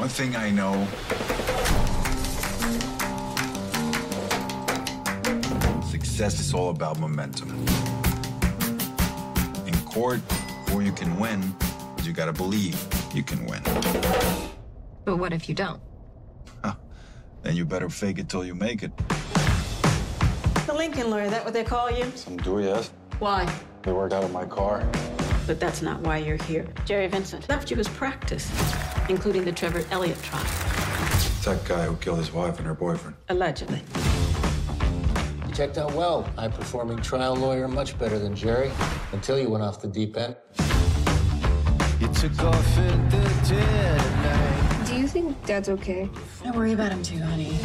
One thing I know success is all about momentum. In court, before you can win, you gotta believe you can win. But what if you don't? Then you better fake it till you make it. The Lincoln lawyer, that what they call you? Some do, yes. Why? They work out of my car. But that's not why you're here. Jerry Vincent left you his practice, including the Trevor Elliott trial, It's that guy who killed his wife and her boyfriend. allegedly. You checked out well. High performing trial lawyer, much better than Jerry, until you went off the deep end. You took off in the dead night. Do you think Dad's okay? I worry about him too, honey.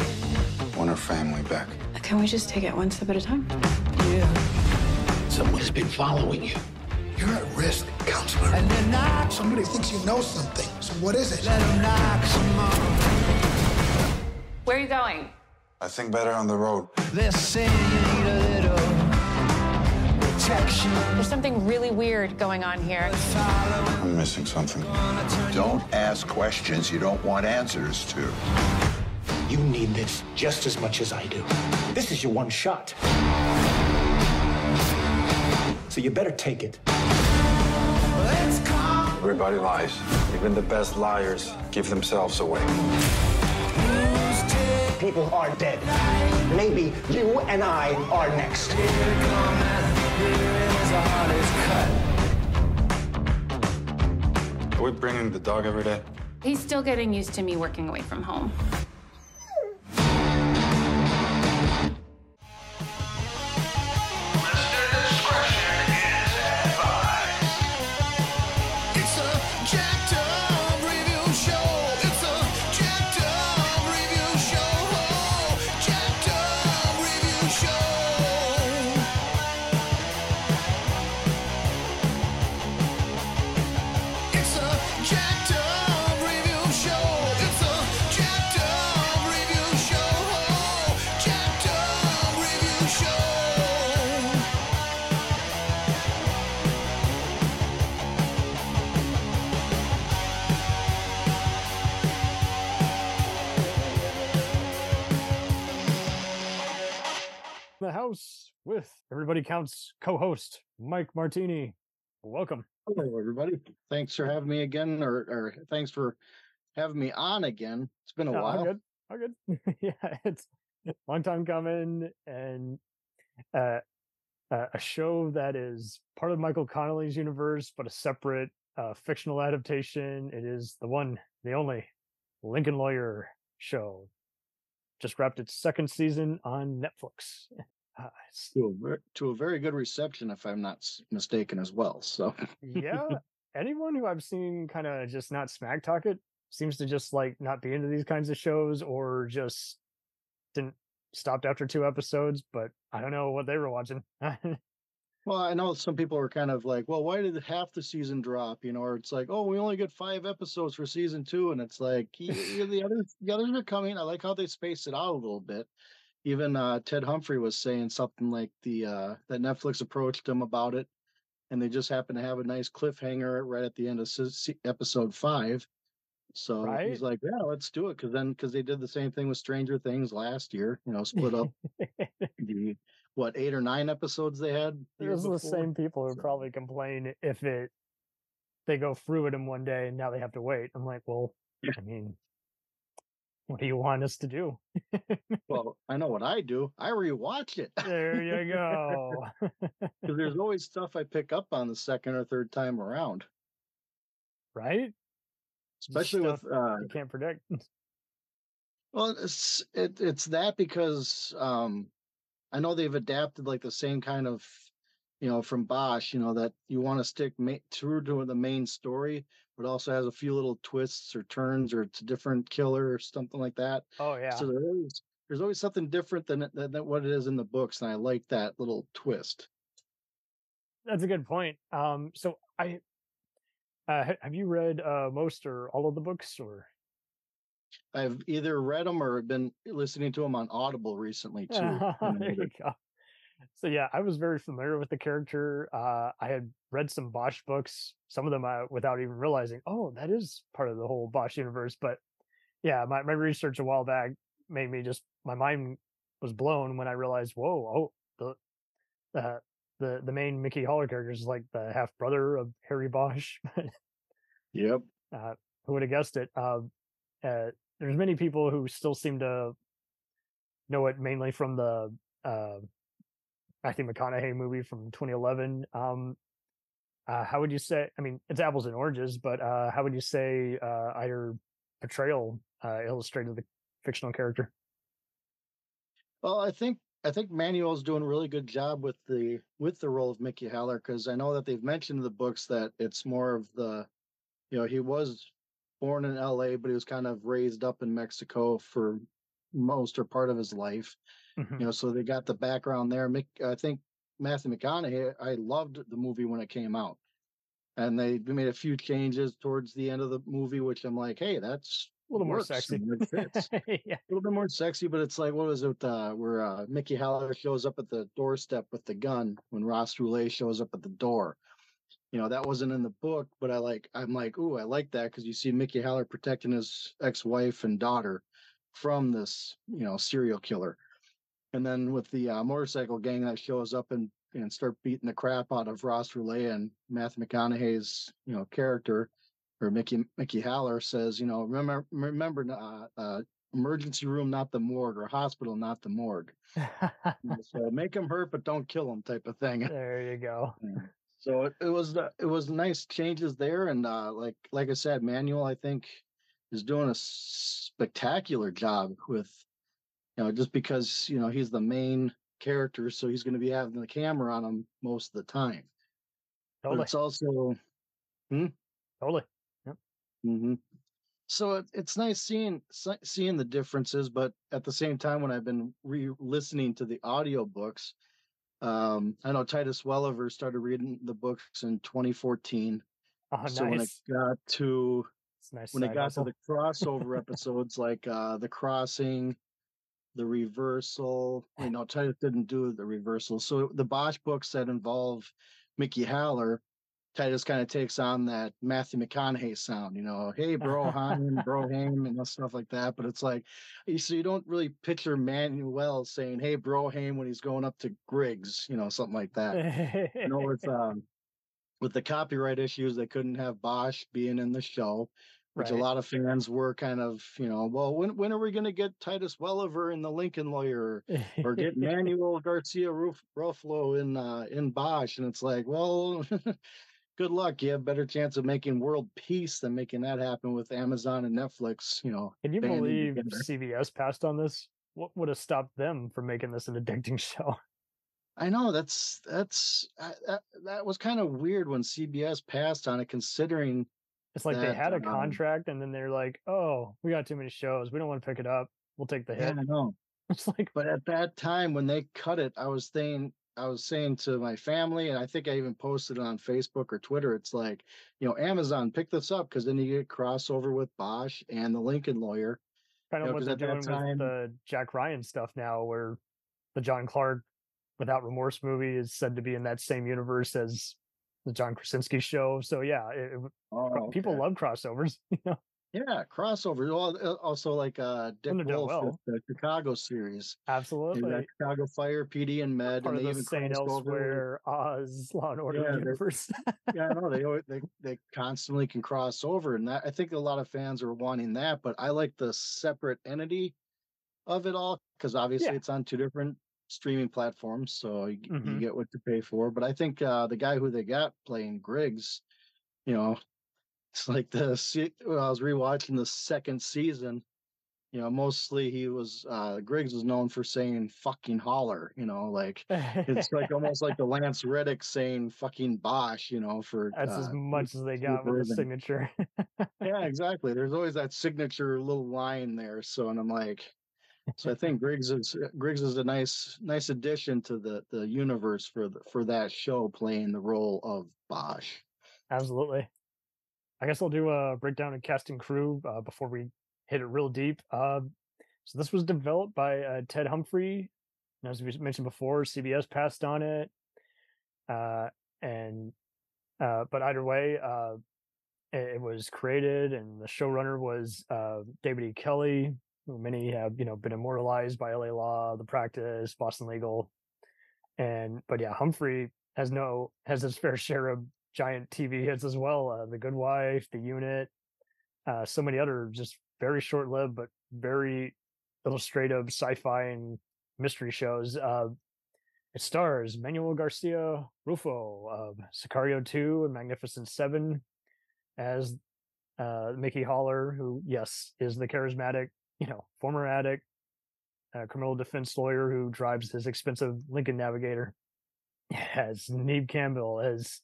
Want her family back. Can we just take it one step at a time? Yeah. Someone has been following you. You're at risk, counselor. And then knock, Somebody thinks you know something. So what is it? let him knock some more. Where are you going? I think better on the road. They're saying you need a little protection. There's something really weird going on here. I'm missing something. Don't ask questions you don't want answers to. You need this just as much as I do. This is your one shot. So you better take it. Everybody lies. Even the best liars give themselves away. People are dead. Maybe you and I are next. Are we bringing the dog every day? He's still getting used to me working away from home. The house with everybody counts co-host Mike Martini. Welcome. Hello, everybody. Thanks for having me again, or, or thanks for having me on again. It's been a Yeah, all while. good. All good. yeah, it's long time coming, and uh, uh, a show that is part of Michael Connelly's universe, but a separate uh, fictional adaptation. It is the one, the only Lincoln Lawyer show. Just wrapped its second season on Netflix. Uh, To a, to a very good reception, if I'm not mistaken, as well. So, yeah anyone who i've seen kind of just not smack talk it seems to just like not be into these kinds of shows or just didn't stopped after two episodes but i don't know what they were watching well, I know some people are kind of like, well, why did half the season drop? You know, or it's like, oh, we only get five episodes for season two, and it's like the others, the others are coming. I like how they spaced it out a little bit. Even uh, Ted Humphrey was saying something like the uh, that Netflix approached him about it, and they just happened to have a nice cliffhanger right at the end of se- episode five. So Right. he's like, yeah, let's do it, because then because they did the same thing with Stranger Things last year. You know, split up the what eight or nine episodes they had. the are the same people who probably complain if it they go through it in one day and now they have to wait i'm like well i mean what do you want us to do Well, I know what I do. I rewatch it there you go because there's always stuff I pick up on the second or third time around, right especially with. Stuff Uh, you can't predict well, it's it, it's that because um, I know they've adapted like the same kind of, you know, from Bosch. You know that you want to stick ma- true to the main story, but also has a few little twists or turns, or it's a different killer or something like that. oh yeah So there is, there's always something different than, than than what it is in the books, and I like that little twist. That's a good point. Um, so I uh, have you read uh, most or all of the books, or I've either read them or been listening to them on Audible recently too. there you go. So yeah, I was very familiar with the character. Uh, I had read some Bosch books, some of them uh, without even realizing, oh, that is part of the whole Bosch universe. But yeah, my, my research a while back made me just my mind was blown when I realized, whoa, oh, the uh, the the main Mickey Haller character is like the half brother of Harry Bosch. Yep. uh, who would have guessed it? Uh, uh, there's many people who still seem to know it mainly from the uh, Matthew McConaughey movie from 2011. Um, uh, how would you say? I mean, it's apples and oranges, but uh, how would you say uh, either portrayal uh, illustrated the fictional character? Well, I think I think Manuel's doing a really good job with the with the role of Mickey Haller because I know that they've mentioned in the books that it's more of the, you know, he was born in L.A. but he was kind of raised up in Mexico for most or part of his life. Mhm. You know, so they got the background there. Mick, I think Matthew McConaughey. I loved the movie when it came out, and they made a few changes towards the end of the movie, which I'm like, hey, that's A little more sexy. yeah. a little bit more sexy, but it's like what was it? Uh, where uh, Mickey Haller shows up at the doorstep with the gun when Ross Roulet shows up at the door. You know that wasn't in the book, but I like. I'm like, ooh, I like that because you see Mickey Haller protecting his ex-wife and daughter from this, you know, serial killer. And then with the uh, motorcycle gang that shows up and and start beating the crap out of Ross Roulet and Matthew McConaughey's, you know, character or Mickey Mickey Haller says, you know, remember remember uh, uh, emergency room, not the morgue, or hospital, not the morgue. So make him hurt, but don't kill him, type of thing. there you go. So it, it was uh, it was nice changes there, and uh, like like I said, Manuel I think is doing a spectacular job with, you know, just because you know he's the main character, so he's going to be having the camera on him most of the time. Totally. But it's also Totally. hmm So it, it's nice seeing seeing the differences, but at the same time, when I've been re-listening to the audiobooks, um, I know Titus Welliver started reading the books in 2014. Oh, so when it got to nice. when it got hustle. to the crossover episodes like uh, the crossing, the reversal, you know, Titus didn't do the reversal. So the Bosch books that involve Mickey Haller, Titus kind of takes on that Matthew McConaughey sound, you know, hey bro, Haim, bro, Haim, and stuff like that. But it's like, you- so you don't really picture Manuel saying, hey bro, Haim, when he's going up to Griggs, you know, something like that. you know, with um, with the copyright issues, they couldn't have Bosch being in the show, which a lot of fans were kind of, you know, well, when when are we going to get Titus Welliver in the Lincoln Lawyer, or get Manuel Garcia Ruf- Ruffalo in uh, in Bosch? And it's like, well, good luck. You have better chance of making world peace than making that happen with Amazon and Netflix. You know, Can you believe together. CBS passed on this? What would have stopped them from making this an addicting show? I know that's that's uh, that, that was kind of weird when CBS passed on it, considering It's like they had a um, contract and then they're like, "Oh, we got too many shows. We don't want to pick it up. We'll take the Yeah, hit." I know. It's like, But at that time when they cut it, I was saying I was saying to my family, and I think I even posted it on Facebook or Twitter. It's like, you know, Amazon pick this up because then you get crossover with Bosch and the Lincoln Lawyer. kind of know, what they're doing time- with the Jack Ryan stuff now, where the John Clark Without Remorse movie is said to be in that same universe as the John Krasinski show. So yeah, it, Oh, people love crossovers. You know, Yeah, crossover. Well, uh, also like uh, Dick Wolf well. the Chicago series. Absolutely. Chicago Fire, PD, and Med, Part and they the even St. crossed over with- Elsewhere, Oz, Law and Order Yeah, they- universe. yeah, I know they they they constantly can cross over, and that I think a lot of fans are wanting that. But I like the separate entity of it all because obviously Yeah. it's on two different streaming platforms, so you, g- you get what to pay for. But I think uh, the guy who they got playing Griggs, you know, it's like when I was rewatching the second season. You know, mostly he was uh Griggs was known for saying "fucking Haller." You know, like it's like almost like the Lance Reddick saying "fucking Bosch," you know, for That's as uh, much as they got with the signature. yeah, exactly. There's always that signature little line there. So, and I'm like, so I think Griggs is Griggs is a nice nice addition to the the universe for the for that show, playing the role of Bosch. Absolutely. I guess I'll do a breakdown of cast and crew uh, before we hit it real deep. Uh, so this was developed by uh, Ted Humphrey. And as we mentioned before, CBS passed on it. Uh, and uh, but either way, uh, it it was created and the showrunner was uh, David E. Kelley, many have you know been immortalized by LA Law, The Practice, Boston Legal, and but yeah, Humphrey has no has his fair share of giant TV hits as well. Uh, the Good Wife, The Unit, uh, so many other just very short lived but very illustrative sci-fi and mystery shows. Uh, it stars Manuel Garcia Rulfo of Sicario 2 and Magnificent Seven as uh, Mickey Haller, who, yes, is the charismatic, you know, former addict, uh, criminal defense lawyer who drives his expensive Lincoln Navigator. As Neve Campbell as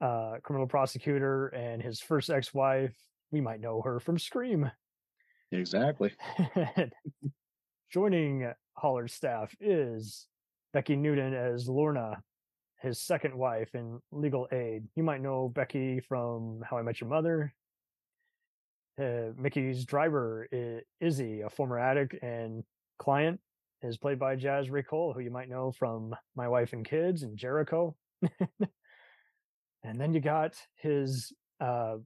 uh, criminal prosecutor and his first ex-wife. We might know her from Scream. Exactly. Joining Haller's staff is Becky Newton as Lorna, his second wife and legal aid. You might know Becky from How I Met Your Mother. Uh, Mickey's driver, Izzy, a former addict and client, is played by Jazz Cole, who you might know from My Wife and Kids and Jericho. and then you got his uh,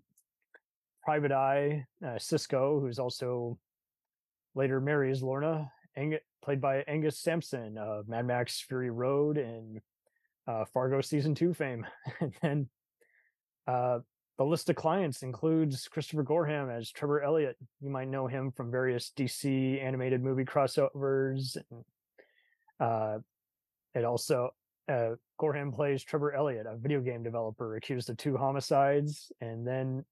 private eye, uh, Cisco, who's also later marries Lorna, Ang- played by Angus Sampson of Mad Max Fury Road and uh, Fargo season two fame. and then uh, the list of clients includes Christopher Gorham as Trevor Elliott. You might know him from various DC animated movie crossovers. Uh, it also uh, Gorham plays Trevor Elliott, a video game developer accused of two homicides, and then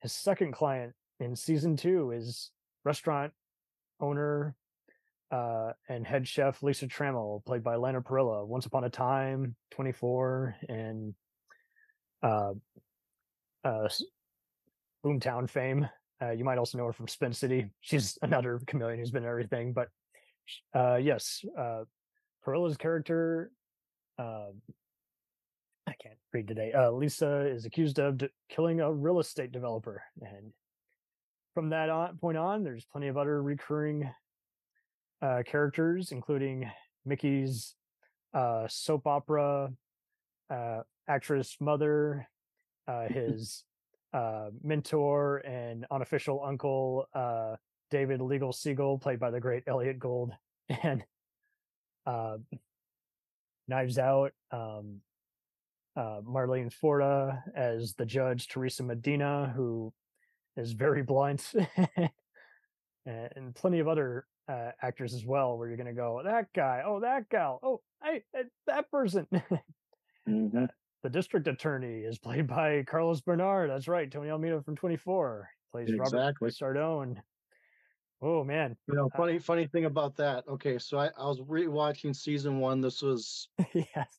his second client in season two is restaurant owner uh, and head chef Lisa Trammell, played by Lana Parrilla. Once Upon a Time, 24, and uh, uh, Boomtown fame. Uh, you might also know her from Spin City. She's another chameleon who's been in everything. But uh, yes, uh, Parrilla's character, uh, I can't read today. Uh, Lisa is accused of d- killing a real estate developer, and from that on, point on, there's plenty of other recurring uh, characters, including Mickey's uh, soap opera uh, actress mother, uh, his uh, mentor and unofficial uncle, uh, David Legal Siegel, played by the great Elliott Gould, and uh, Knives Out, um, uh, Marlene Forte as the judge, Teresa Medina, who is very blunt, and, plenty of other uh, actors as well, where you're going to go, that guy, oh, that gal, oh, hey, eh, that person. Mhm. The district attorney is played by Carlos Bernard. That's right, Tony Almeida from 24 plays Exactly. Robert Cardone. Oh man, You know, uh, funny funny thing about that. Okay, so I, I was rewatching season one. This was yes,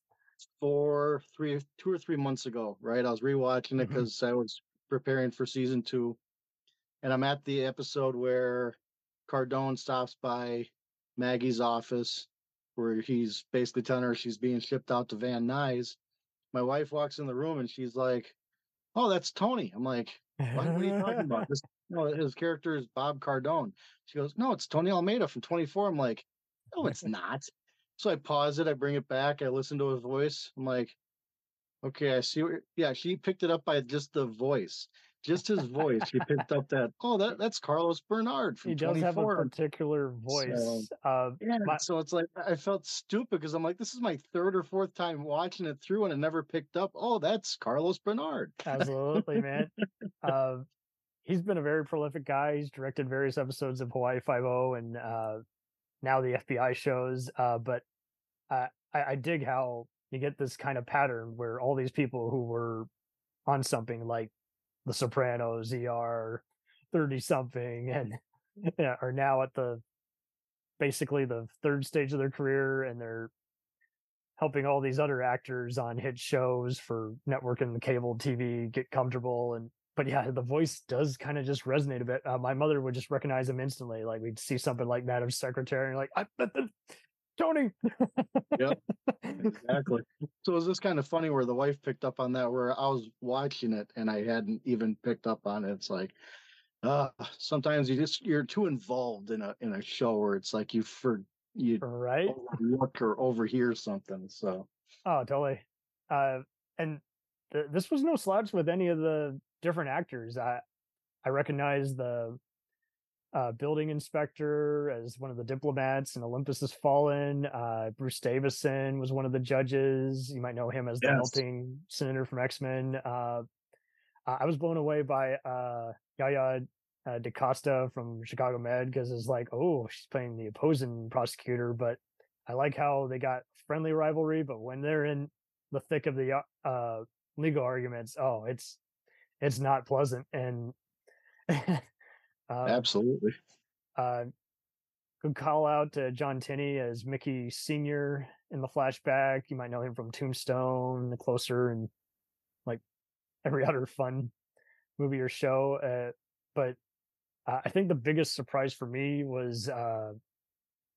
four, three, two or three months ago, right? I was rewatching it mm-hmm. because I was preparing for season two, and I'm at the episode where Cardone stops by Maggie's office, where he's basically telling her she's being shipped out to Van Nuys. My wife walks in the room and she's like, "Oh, that's Tony." I'm like, "What, what are you talking about?" This, no, his character is Bob Cardone. She goes, "No, it's Tony Almeida from 24." I'm like, "No, it's not." So I pause it, I bring it back, I listen to his voice. I'm like, okay, I see. What, yeah, she picked it up by just the voice, just his voice. She picked up that. Oh, that that's Carlos Bernard from he does have a 24. particular voice. uh, Yeah, my- so it's like I felt stupid because I'm like, this is my third or fourth time watching it through, and I never picked up. Oh, that's Carlos Bernard. absolutely, man. Uh, he's been a very prolific guy. He's directed various episodes of Hawaii Five O and uh, now the FBI shows. Uh, but I, I dig how you get this kind of pattern where all these people who were on something like The Sopranos, ER, thirty something, and are now at the basically the third stage of their career, and they're helping all these other actors on hit shows for network and cable TV get comfortable and but yeah the voice does kind of just resonate a bit. Uh, my mother would just recognize him instantly like we'd see something like Madam Secretary and like I, Tony Yep, exactly. So it was just kind of funny where the wife picked up on that, where I was watching it and I hadn't even picked up on it. It's like, uh, sometimes you just you're too involved in a in a show where it's like you for you right look or overhear something. So oh totally uh and th- this was no slouch with any of the different actors. I I recognize the uh, building inspector as one of the diplomats in Olympus Has Fallen. Uh, Bruce Davison was one of the judges. You might know him as the Yes. melting senator from X Men. Uh, I I was blown away by uh, Yaya uh, DaCosta from Chicago Med because it's like, oh, she's playing the opposing prosecutor. But I like how they got friendly rivalry, but when they're in the thick of the uh, legal arguments, oh, it's it's not pleasant. And uh, Absolutely. uh, good call out to Jon Tenney as Mickey Senior in the flashback. You might know him from Tombstone, The Closer, and like every other fun movie or show. Uh, but uh, I think the biggest surprise for me was uh,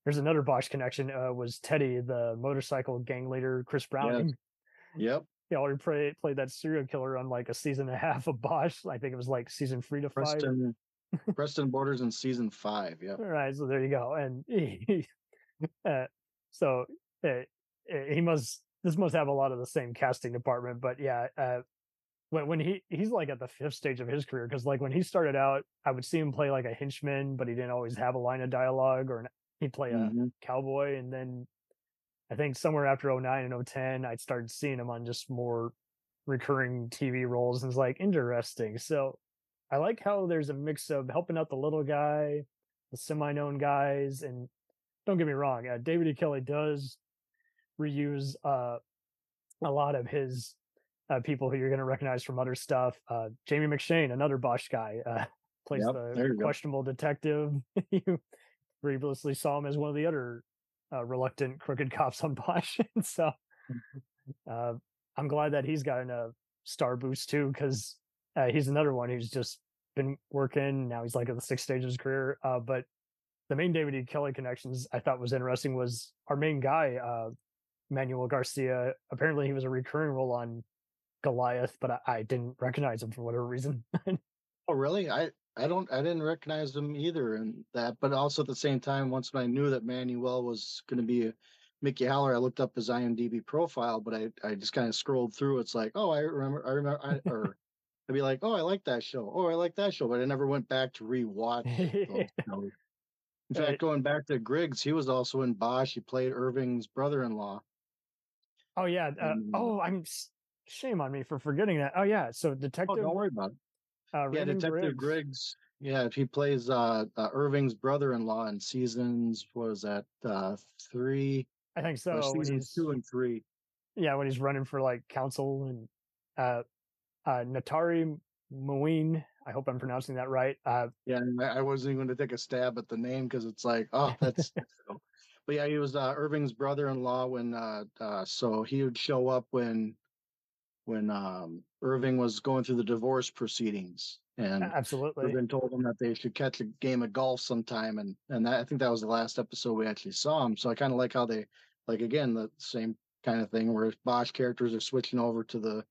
there's another Bosch connection. Uh, was Teddy, the motorcycle gang leader, Chris Browning. Yep. He already played played that serial killer on like a season and a half of Bosch. I think it was like season three to five. Preston Preston Borders in season five. Yeah. All right, so there you go. And he, uh, so uh, he must this must have a lot of the same casting department. But yeah, uh, when when he he's like at the fifth stage of his career because like when he started out, I would see him play like a henchman, but he didn't always have a line of dialogue, or an, he'd play a Mhm. cowboy, and then I think somewhere after 09 and 010, I started seeing him on just more recurring TV roles, and it's like interesting. So I like how there's a mix of helping out the little guy, the semi-known guys, and don't get me wrong, uh, David E. Kelley does reuse uh, a lot of his uh, people who you're going to recognize from other stuff. Uh, Jamie McShane, another Bosch guy, uh, plays Yep, the you go. questionable detective. you previously saw him as one of the other uh, reluctant crooked cops on Bosch, and so uh, I'm glad that he's gotten a star boost too, because uh, he's another one who's just been working. Now he's like at the sixth stage of his career. Uh, but the main David E. Kelley connections I thought was interesting was our main guy, uh, Manuel Garcia. Apparently, he was a recurring role on Goliath, but I, I didn't recognize him for whatever reason. Oh, really? I I don't I didn't recognize him either in that. But also at the same time, once when I knew that Manuel was going to be a Mickey Haller, I looked up his IMDb profile. But I I just kind of scrolled through. It's like, oh, I remember, I remember, I, or I'd be like, oh, I like that show. Oh, I like that show. But I never went back to rewatch. In Right. fact, going back to Griggs, he was also in Bosch. He played Irving's brother-in-law. oh yeah. Uh, Mm. oh, I'm shame on me for forgetting that. Oh yeah. So detective. Oh, Detective. don't worry about it. Uh, Yeah, Detective Griggs. Yeah, if he plays uh, uh Irving's brother-in-law in seasons. was that? Uh, three. I think so. Seasons two and three. yeah, when he's running for like council and uh Ntare Mwine, I hope I'm pronouncing that right. Uh Yeah, I wasn't even going to take a stab at the name because it's like, oh, that's. but yeah, he was uh, Irving's brother-in-law when. Uh, uh, so he would show up when, when um, Irving was going through the divorce proceedings, and absolutely. Irving told him that they should catch a game of golf sometime, and and that, I think that was the last episode we actually saw him. So I kind of like how they, like again, the same kind of thing where Bosch characters are switching over to the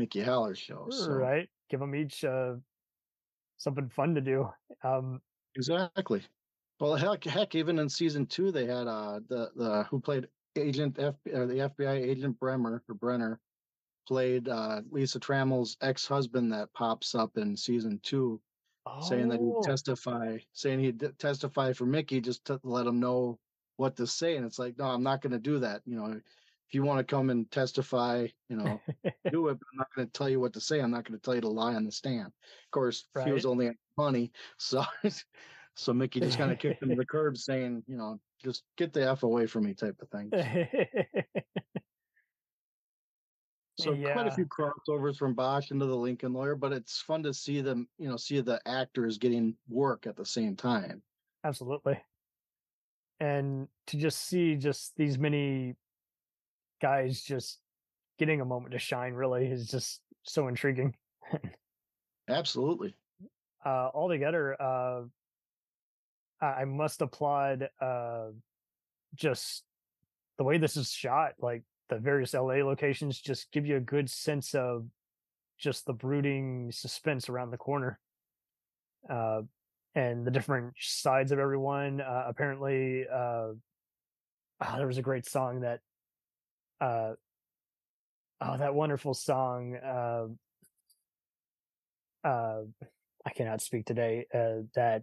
Mickey Haller show. So. Right. Give them each uh something fun to do. Um Exactly. Well, heck, heck, even in season two, they had uh the the who played Agent F or the FBI agent Bremer or Brenner played uh Lisa Trammell's ex husband that pops up in season two, saying that Oh. he'd testify, saying he'd testify for Mickey just to let him know what to say, and it's like, no, I'm not going to do that. You know, if you want to come and testify, you know, do it. But I'm not going to tell you what to say. I'm not going to tell you to lie on the stand. Of course, he was Right. only money, so so Mickey just kind of kicked him to the curb, saying, you know, just get the f away from me, type of thing. So quite a few crossovers from Bosch into the Lincoln Lawyer, but it's fun to see them, you know, see the actors getting work at the same time. Absolutely. And to just see just these many guys just getting a moment to shine really is just so intriguing. Absolutely. uh altogether uh I must applaud uh just the way this is shot like the various LA locations just give you a good sense of just the brooding suspense around the corner uh and the different sides of everyone uh apparently uh ah, there was a great song that uh oh that wonderful song uh uh I cannot speak today uh that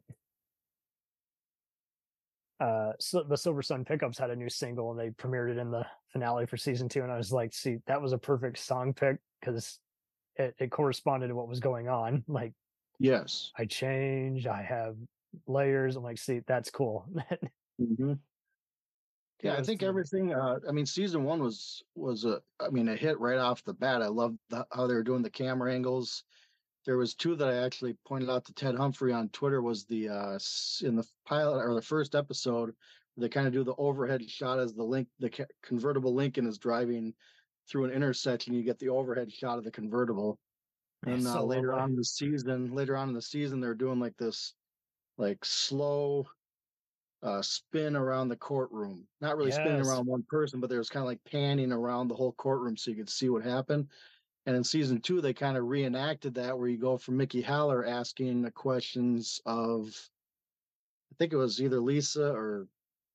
uh so the Silver Sun Pickups had a new single and they premiered it in the finale for season 2 and I was like, see, that was a perfect song pick cuz it, it corresponded to what was going on. Like Yes. I change, I have layers. I'm like, see, that's cool. hmm Yeah, I think everything. Uh, I mean, season one was was a. I mean, a hit right off the bat. I loved the, how they were doing the camera angles. There was two that I actually pointed out to Ted Humphrey on Twitter. Was the uh in the pilot or the first episode, they kind of do the overhead shot as the link the convertible Lincoln is driving through an intersection. You get the overhead shot of the convertible. And uh, So later on in the season, later on in the season, they're doing like this, like slow uh spin around the courtroom. Not really spinning around one person, but there was kind of like panning around the whole courtroom so you could see what happened. And in season two, they kind of reenacted that where you go from Mickey Haller asking the questions of I think it was either Lisa or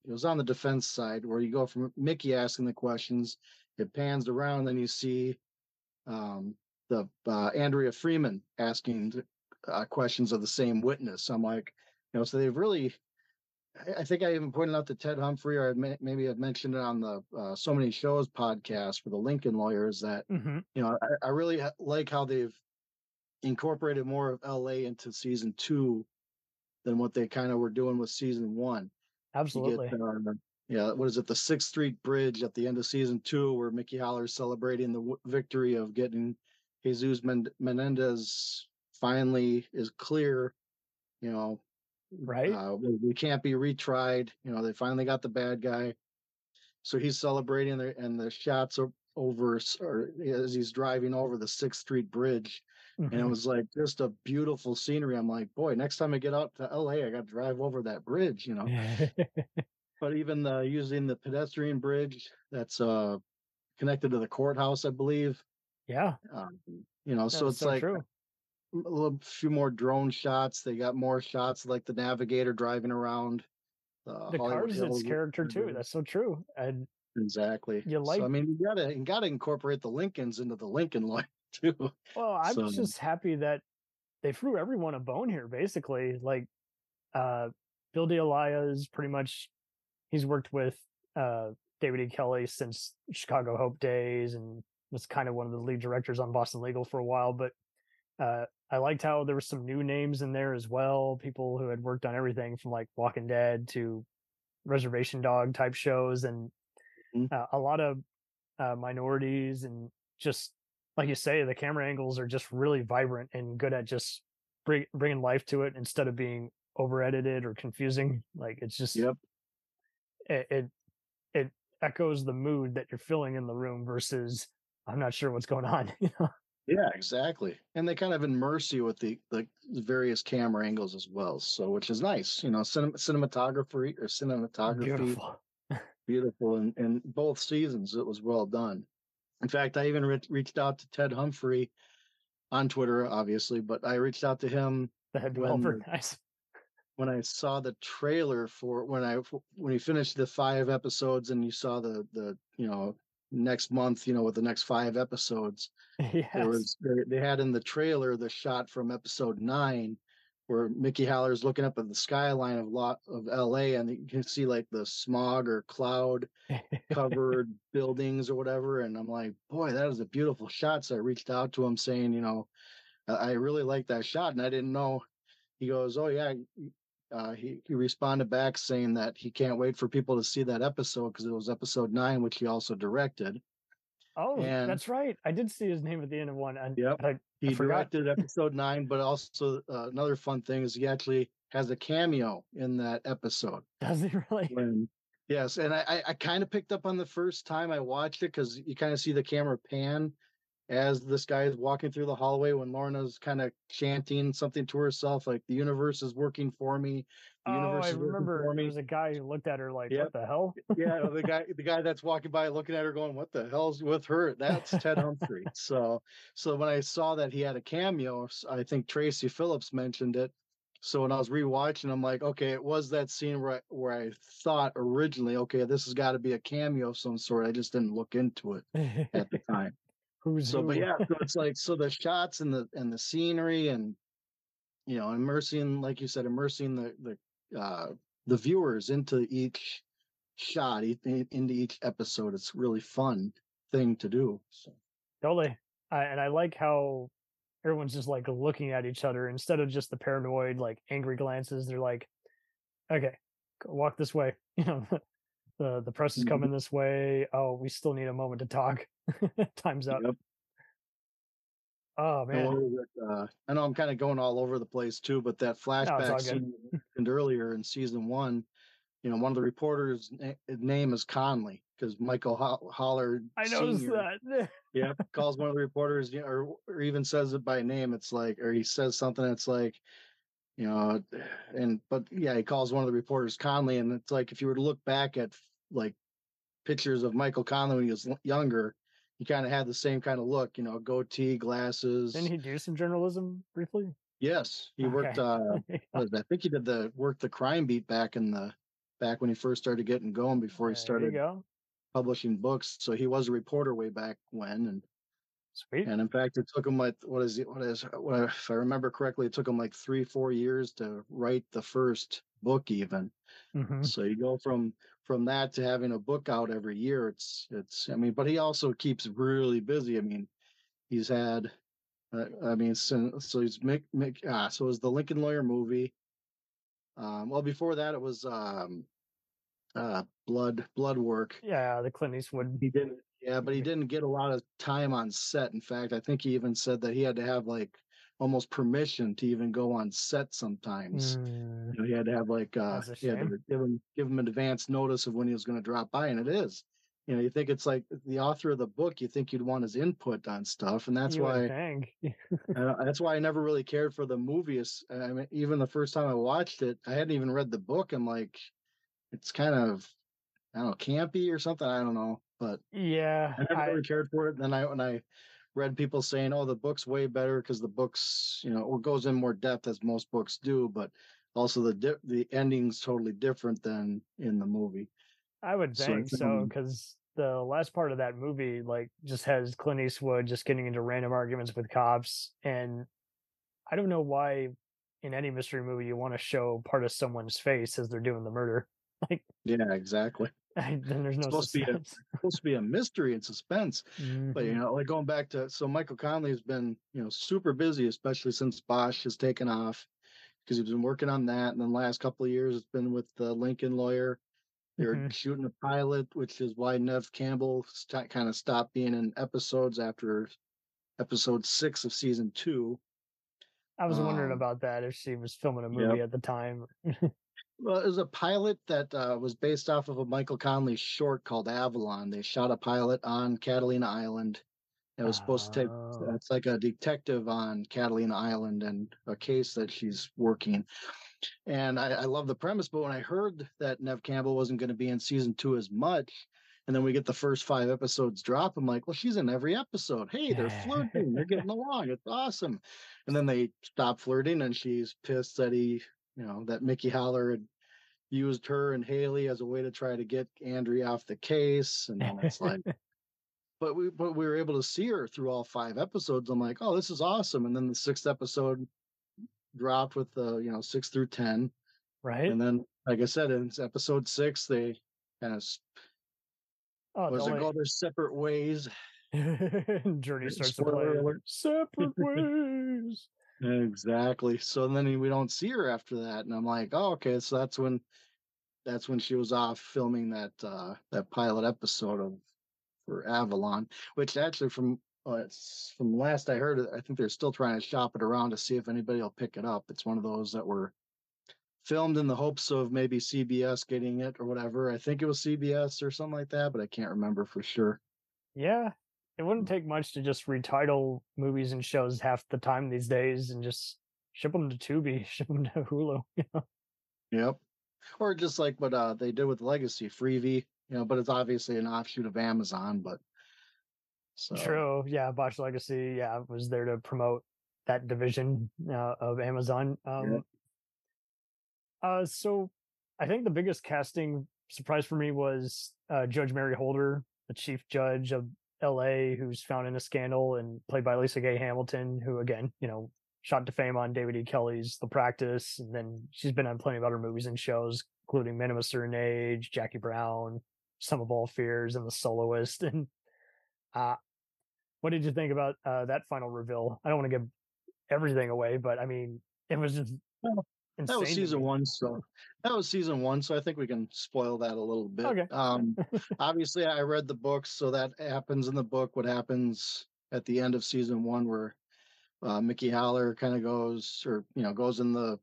it was on the defense side where you go from Mickey asking the questions, it pans around, then you see um the uh, Andrea Freeman asking uh, questions of the same witness. I'm like, you know, so they've really I- I think I even pointed out to Ted Humphrey, or may, maybe I've mentioned it on the uh, So Many Shows podcast for the Lincoln lawyers that, hmm you know, I, I really ha- like how they've incorporated more of LA into season two than what they kind of were doing with season one. Absolutely. get, uh, yeah, what is it? The Sixth Street Bridge at the end of season two, where Mickey Haller's celebrating the w- victory of getting Jesus Men- Menendez finally is clear. You know, Right? uh, we, can't be retried. You know, they finally got the bad guy. So he's celebrating there, and the shots are over or as he's driving over the Sixth Street Bridge, and it Mhm. was like just a beautiful scenery. I'm like, boy, next time I get out to LA, I got to drive over that bridge. You know, but even uh, using the pedestrian bridge that's uh connected to the courthouse, I believe. yeah. Um, you know, so it's so like true. A little few more drone shots. They got more shots like the navigator driving around. Uh, The Hollywood cars its character too. That's so true. And Exactly. You like- so I mean, you gotta you gotta incorporate the Lincolns into the Lincoln line too. well, I'm So- just happy that they threw everyone a bone here, basically. Like uh Bill D'Elia is pretty much he's worked with uh David E. Kelley since Chicago Hope days and was kind of one of the lead directors on Boston Legal for a while, but uh I liked how there were some new names in there as well, people who had worked on everything from like Walking Dead to Reservation Dog type shows and Mhm. uh, a lot of uh, minorities and just like you say, the camera angles are just really vibrant and good at just bring, bringing life to it instead of being over edited or confusing. Like it's just Yep. it, it it echoes the mood that you're feeling in the room versus I'm not sure what's going on. You know? Yeah, exactly. And they kind of immerse you with the the various camera angles as well. So which is nice. You know, cinem- cinematography or cinematography Beautiful. beautiful in, in both seasons. It was well done. In fact, I even re- reached out to Ted Humphrey on Twitter, obviously, but I reached out to him The head When developer, nice. when I saw the trailer for when I when he finished the five episodes and you saw the the you know next month you know with the next five episodes yes. there was they, had in the trailer the shot from episode nine where Mickey Haller is looking up at the skyline of lot of LA and you can see like the smog or cloud covered buildings or whatever. And I'm like, boy, that is a beautiful shot. So I reached out to him saying, you know, I really like that shot. And I didn't know. He goes, oh yeah. Uh, he he responded back saying that he can't wait for people to see that episode because it was episode nine, which he also directed. oh, and- that's right. I did see his name at the end of one. And Yep. I, He forgot. directed episode nine, but also uh, another fun thing is he actually has a cameo in that episode. does he really? when yes and i i, I kind of picked up on the first time i watched it because you kind of see the camera pan as this guy is walking through the hallway when lorna's kind of chanting something to herself like the universe is working for me. The Oh, universe I is working remember for there me. was a guy who looked at her like, Yep. what the hell? yeah the guy the guy that's walking by looking at her going what the hell's with her? That's ted humphrey. So so when i saw that he had a cameo I think tracy phillips mentioned it. So when i was rewatching i'm like okay it was that scene where I, where i thought originally okay this has got to be a cameo of some sort. I just didn't look into it at the time Who's so but yeah so it's like so the shots and the and the scenery and you know immersing like you said immersing the the uh the viewers into each shot into each episode it's really fun thing to do so Totally. I, and I like how everyone's just like looking at each other instead of just the paranoid, like angry glances. They're like, okay, walk this way. You know, the the press is Mhm. coming this way. Oh, we still need a moment to talk. Time's up. Yep. Oh man. uh, I know I'm kind of going all over the place too, but that flashback mentioned earlier in season one, you know, one of the reporters' na- name is Conley because Michael Ho- Haller. I noticed Sr. that. yeah, calls one of the reporters, you know, or, or even says it by name. It's like, or he says something. It's like, you know, and but yeah, he calls one of the reporters Conley, and it's like if you were to look back at like pictures of Michael Connelly when he was younger, he kind of had the same kind of look, you know, goatee, glasses. Didn't he do some journalism briefly? Yes, he worked. Uh? I think he did the work the crime beat back in the back when he first started getting going before he started publishing books. So he was a reporter way back when, and Sweet. and in fact, it took him like what is it? What is what if I remember correctly? It took him like three, four years to write the first book, even. Mhm. So you go from from that to having a book out every year. It's it's. I mean, but he also keeps really busy. I mean, he's had. Uh, I mean, so, so he's Mick, Mick, ah, so it was the Lincoln Lawyer movie. Um, well, before that, it was um, uh, Blood Blood Work. Yeah, the Clint Eastwood. He didn't. Yeah, but he didn't get a lot of time on set. In fact, I think he even said that he had to have like almost permission to even go on set sometimes. Mm, You know, he had to have like uh he had to give him give him advance notice of when he was going to drop by, and it is. You know, you think it's like the author of the book. You think you'd want his input on stuff, and that's you why uh, that's why I never really cared for the movies. I mean, even the first time I watched it, I hadn't even read the book. I'm like, it's kind of I don't know, campy or something. I don't know, but yeah, I never I, really cared for it. Then I when I read people saying, "Oh, the book's way better because the book's you know it goes in more depth as most books do," but also the di- the ending's totally different than in the movie. I would think so because the last part of that movie like just has Clint Eastwood just getting into random arguments with cops, and I don't know why in any mystery movie you want to show part of someone's face as they're doing the murder. Like, Yeah, exactly. then there's no supposed to be a- supposed to be a mystery and suspense. But you Mhm. know, like going back to so Michael Connelly has been you know super busy, especially since Bosch has taken off because he's been working on that. And then last couple of years, it's been with the Lincoln Lawyer. They're Mhm. shooting a pilot, which is why Neve Campbell st- kind of stopped being in episodes after episode six of season two. I was wondering um, about that if she was filming a Yep. movie at the time. Well, it was a pilot that uh, was based off of a Michael Connelly short called Avalon. They shot a pilot on Catalina Island. It was supposed to take. Oh. It's like a detective on Catalina Island and a case that she's working. And I, I love the premise, but when I heard that Neve Campbell wasn't going to be in season two as much, and then we get the first five episodes drop, I'm like, well, she's in every episode. Hey, they're flirting, they're getting along, it's awesome. And then they stop flirting, and she's pissed that he, you know, that Mickey Haller had used her and Haley as a way to try to get Andrea off the case. And it's like, but we but we were able to see her through all five episodes. I'm like, oh, this is awesome. And then the sixth episode dropped with the you know six through ten, right? and then like I said, in episode six, they kind of Oh, was it go their separate ways. Journey starts to play. alert. Separate ways. Exactly. So then we don't see her after that, and I'm like, oh, okay. So that's when that's when she was off filming that uh that pilot episode of for Avalon, which actually from uh, from last I heard, I think they're still trying to shop it around to see if anybody will pick it up. It's one of those that were filmed in the hopes of maybe CBS getting it or whatever. I think it was CBS or something like that, but I can't remember for sure. Yeah, it wouldn't take much to just retitle movies and shows half the time these days and just ship them to Tubi, ship them to Hulu. you know? Yep. Or just like what uh, they did with Legacy, Freevee, you know, but it's obviously an offshoot of Amazon, but so True. Yeah, Bosch Legacy. Yeah, was there to promote that division uh, of Amazon. Um, uh, so I think the biggest casting surprise for me was uh, Judge Mary Holder, the chief judge of L.A. who's found in a scandal and played by Lisa Gay Hamilton, who again, you know, shot to fame on David E. Kelley's The Practice, and then she's been on plenty of other movies and shows, including Men of a Certain Age, Jackie Brown, Sum of All Fears, and The Soloist. And uh, what did you think about uh, that final reveal? I don't want to give everything away, but I mean, it was just Well. That was season one, so that was season one. So I think we can spoil that a little bit. Okay. Um, obviously, I read the books, so that happens in the book. What happens at the end of season one, where uh, Mickey Haller kind of goes, or you know, goes in the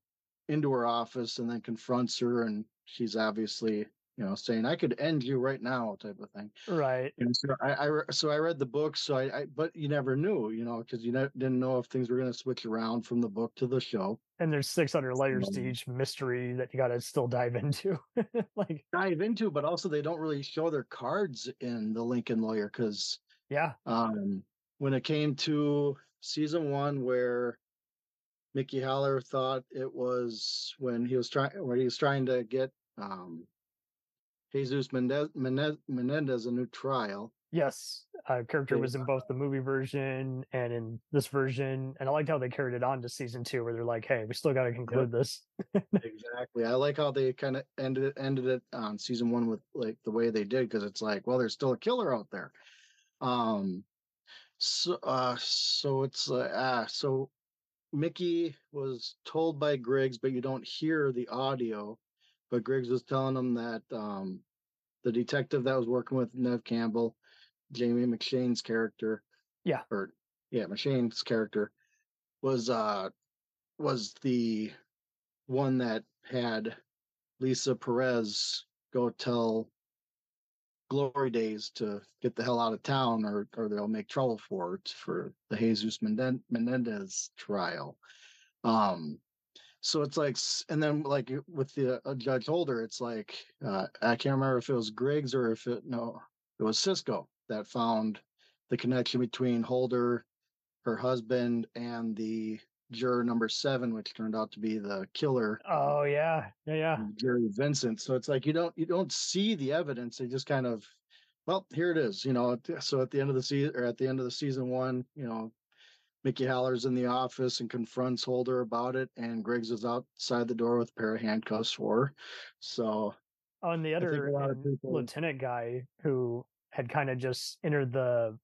into her office and then confronts her, and she's obviously you know saying, "I could end you right now," type of thing. Right. And so I, I re- so I read the book, so I, I but you never knew, you know, because you ne- didn't know if things were going to switch around from the book to the show. And there's 600 layers to Um, each mystery that you got to still dive into. like, dive into, but also they don't really show their cards in the Lincoln Lawyer because yeah, um, when it came to season one, where Mickey Haller thought it was when he was trying, when he was trying to get um, Jesus Mendez, Menendez, Menendez a new trial. yes, uh, character was in both the movie version and in this version. And I liked how they carried it on to season two, where they're like, hey, we still got to conclude this. exactly. I like how they kind of ended it, ended it on season one with like the way they did because it's like, well, there's still a killer out there. Um, so uh, so it's uh, ah, so Mickey was told by Griggs, but you don't hear the audio. But Griggs was telling him that um, the detective that was working with Neve Campbell, Jamie McShane's character, Yeah. or yeah, McShane's character was uh was the one that had Lisa Perez go tell Glory Days to get the hell out of town or or they'll make trouble for it for the Jesus Menendez trial. Um so it's like and then like with the uh, Judge Holder it's like uh I can't remember if it was Griggs or if it no it was Cisco that found the connection between Holder her husband and the juror number 7 which turned out to be the killer Oh, yeah. Yeah. Yeah. Jerry Vincent. So it's like you don't you don't see the evidence. They just kind of, well, here it is. You know. So at the end of the season, or at the end of the season one, you know, Mickey Haller's in the office and confronts Holder about it, and Griggs is outside the door with a pair of handcuffs for her. So Oh, and the other a lot of um, people- lieutenant guy who had kind of just entered the,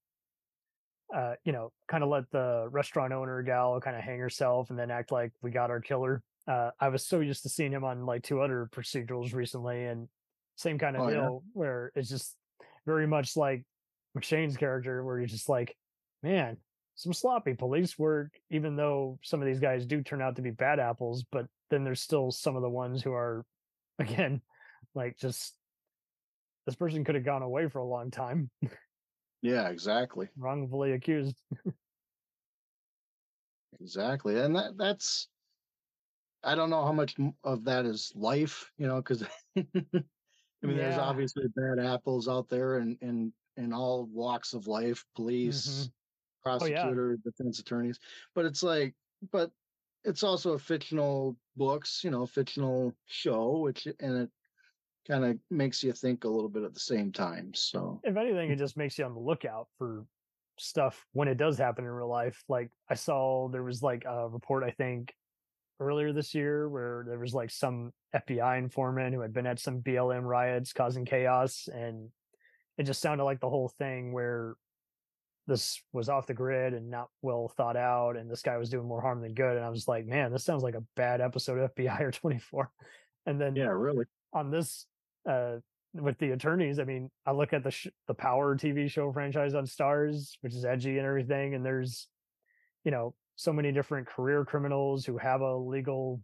uh, you know, kind of let the restaurant owner gal kind of hang herself and then act like we got our killer. Uh, I was so used to seeing him on like two other procedurals recently, and same kind of Oh, yeah? deal where it's just very much like McShane's character, where he's just like, man, some sloppy police work, even though some of these guys do turn out to be bad apples, but then there's still some of the ones who are, again, like just this person could have gone away for a long time, yeah, exactly, wrongfully accused. exactly, and that that's. I don't know how much of that is life, you know, because I mean, there's obviously bad apples out there, and in in all walks of life, police, mm-hmm. Oh, yeah. prosecutor, defense attorneys. But it's like, but it's also a fictional books, you know, fictional show, which and it kind of makes you think a little bit at the same time. So If anything, it mm. just makes you on the lookout for stuff when it does happen in real life. Like I saw there was like a report, I think, earlier this year where there was like some FBI informant who had been at some BLM riots causing chaos. And it just sounded like the whole thing where this was off the grid and not well thought out. And this guy was doing more harm than good. And I was like, man, this sounds like a bad episode of FBI or 24. And then yeah, really, on this uh with the attorneys i mean i look at the sh- the power tv show franchise on Starz which is edgy and everything and there's you know so many different career criminals who have a legal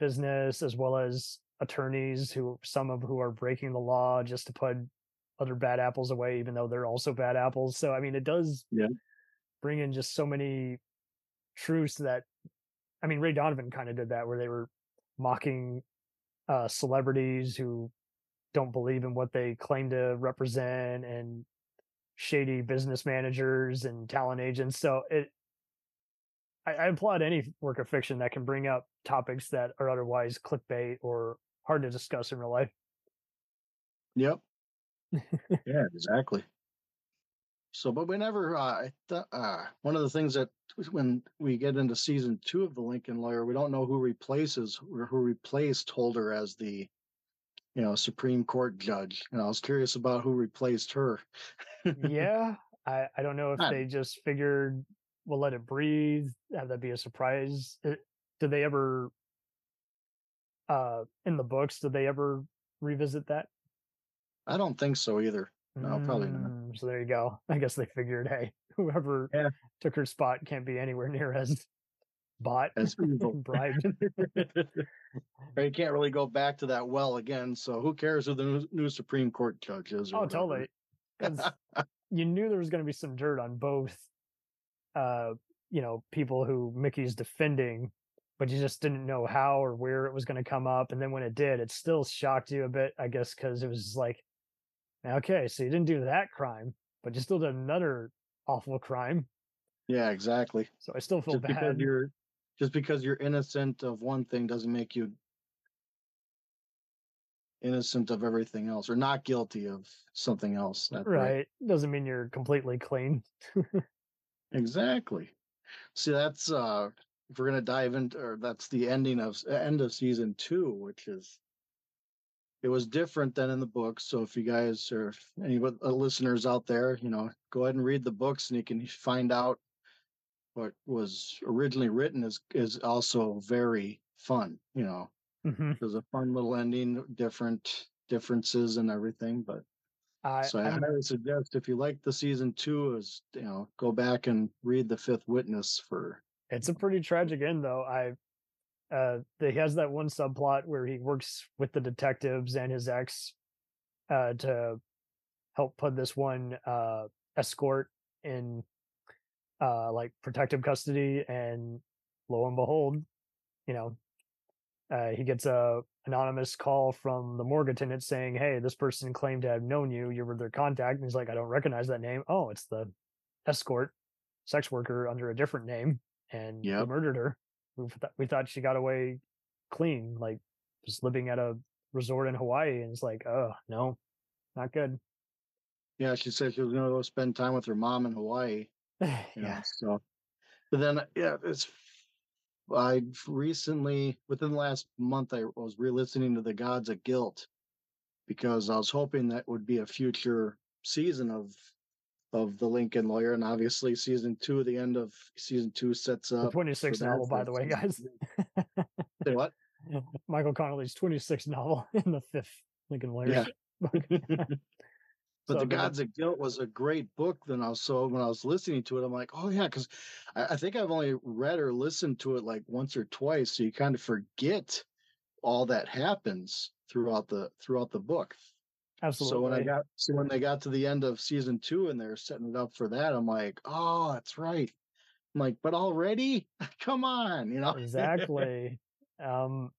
business as well as attorneys who some of who are breaking the law just to put other bad apples away even though they're also bad apples. So i mean it does Yeah. bring in just so many truths that i mean ray donovan kind of did that where they were mocking uh celebrities who don't believe in what they claim to represent and shady business managers and talent agents. So it I, I applaud any work of fiction that can bring up topics that are otherwise clickbait or hard to discuss in real life. Yep, yeah, exactly. So, but we never. Uh, I th- uh, one of the things that when we get into season two of the Lincoln Lawyer, we don't know who replaces or who replaced Holder as the, you know, Supreme Court judge. And I was curious about who replaced her. yeah, I I don't know if Ah. they just figured we'll let it breathe, have that be a surprise. Uh, Did they ever, uh, in the books, did they ever revisit that? I don't think so either. No, probably not. Mm, So there you go. I guess they figured, hey, whoever Yeah. took her spot can't be anywhere near as bought, As bribed. You can't really go back to that well again. So who cares who the new, Supreme Court judge is? Oh, whatever. totally. you knew there was going to be some dirt on both, uh, you know, people who Mickey's defending, but you just didn't know how or where it was going to come up. And then when it did, it still shocked you a bit, I guess, because it was like, okay, so you didn't do that crime, but you still did another awful crime. Yeah, exactly. So I still feel just because you're just because you're innocent of one thing doesn't make you innocent of everything else or not guilty of something else. That's Right. Doesn't mean you're completely clean. Exactly. See, that's uh if we're gonna dive into or that's the ending of end of season two, which is it was different than in the books. So if you guys or any listeners out there, you know, go ahead and read the books and you can find out what was originally written is is also very fun, you know. hmm There's a fun little ending, different differences and everything, but I, so I I'm- highly suggest if you like the season two, is you know go back and read the Fifth Witness for. It's a pretty tragic end, though. I uh, he has that one subplot where he works with the detectives and his ex uh, to help put this one uh, escort in uh, like protective custody, and lo and behold, you know, uh, he gets a anonymous call from the morgue attendant saying, "Hey, this person claimed to have known you. You were their contact." And he's like, "I don't recognize that name. Oh, it's the escort, sex worker under a different name, and he murdered her. We, th- we thought she got away clean, like just living at a resort in Hawaii, and it's like, oh no, not good. Yeah, she said she was going to go spend time with her mom in Hawaii. You know, yeah, so, but then yeah, it's. I recently, within the last month, I was re-listening to the Gods of Guilt because I was hoping that would be a future season of of the Lincoln Lawyer, and obviously season two, the end of season two sets up the for 26 novel, by the way, guys. Say what? Michael Connelly's 26th novel in the fifth Lincoln Lawyer. Yeah. But So the. Gods of Guilt was a great book. Then I was so when I was listening to it, I'm like, oh yeah, because I, I think I've only read or listened to it like once or twice, so you kind of forget all that happens throughout the throughout the book. Absolutely. So when I got so when they got to the end of season two and they're setting it up for that, I'm like, oh, that's right. I'm like, but already, come on, you know exactly. um,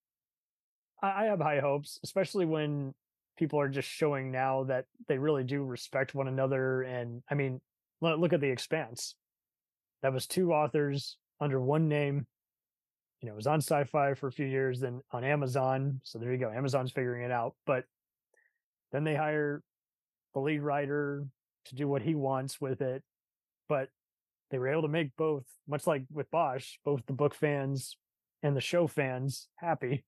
I, I have high hopes, especially when people are just showing now that they really do respect one another. And I mean, look at the Expanse. That was two authors under one name. You know, it was on Sci-Fi for a few years, then on Amazon. So there you go. Amazon's figuring it out. But then they hire the lead writer to do what he wants with it. But they were able to make both, much like with Bosch, both the book fans and the show fans happy.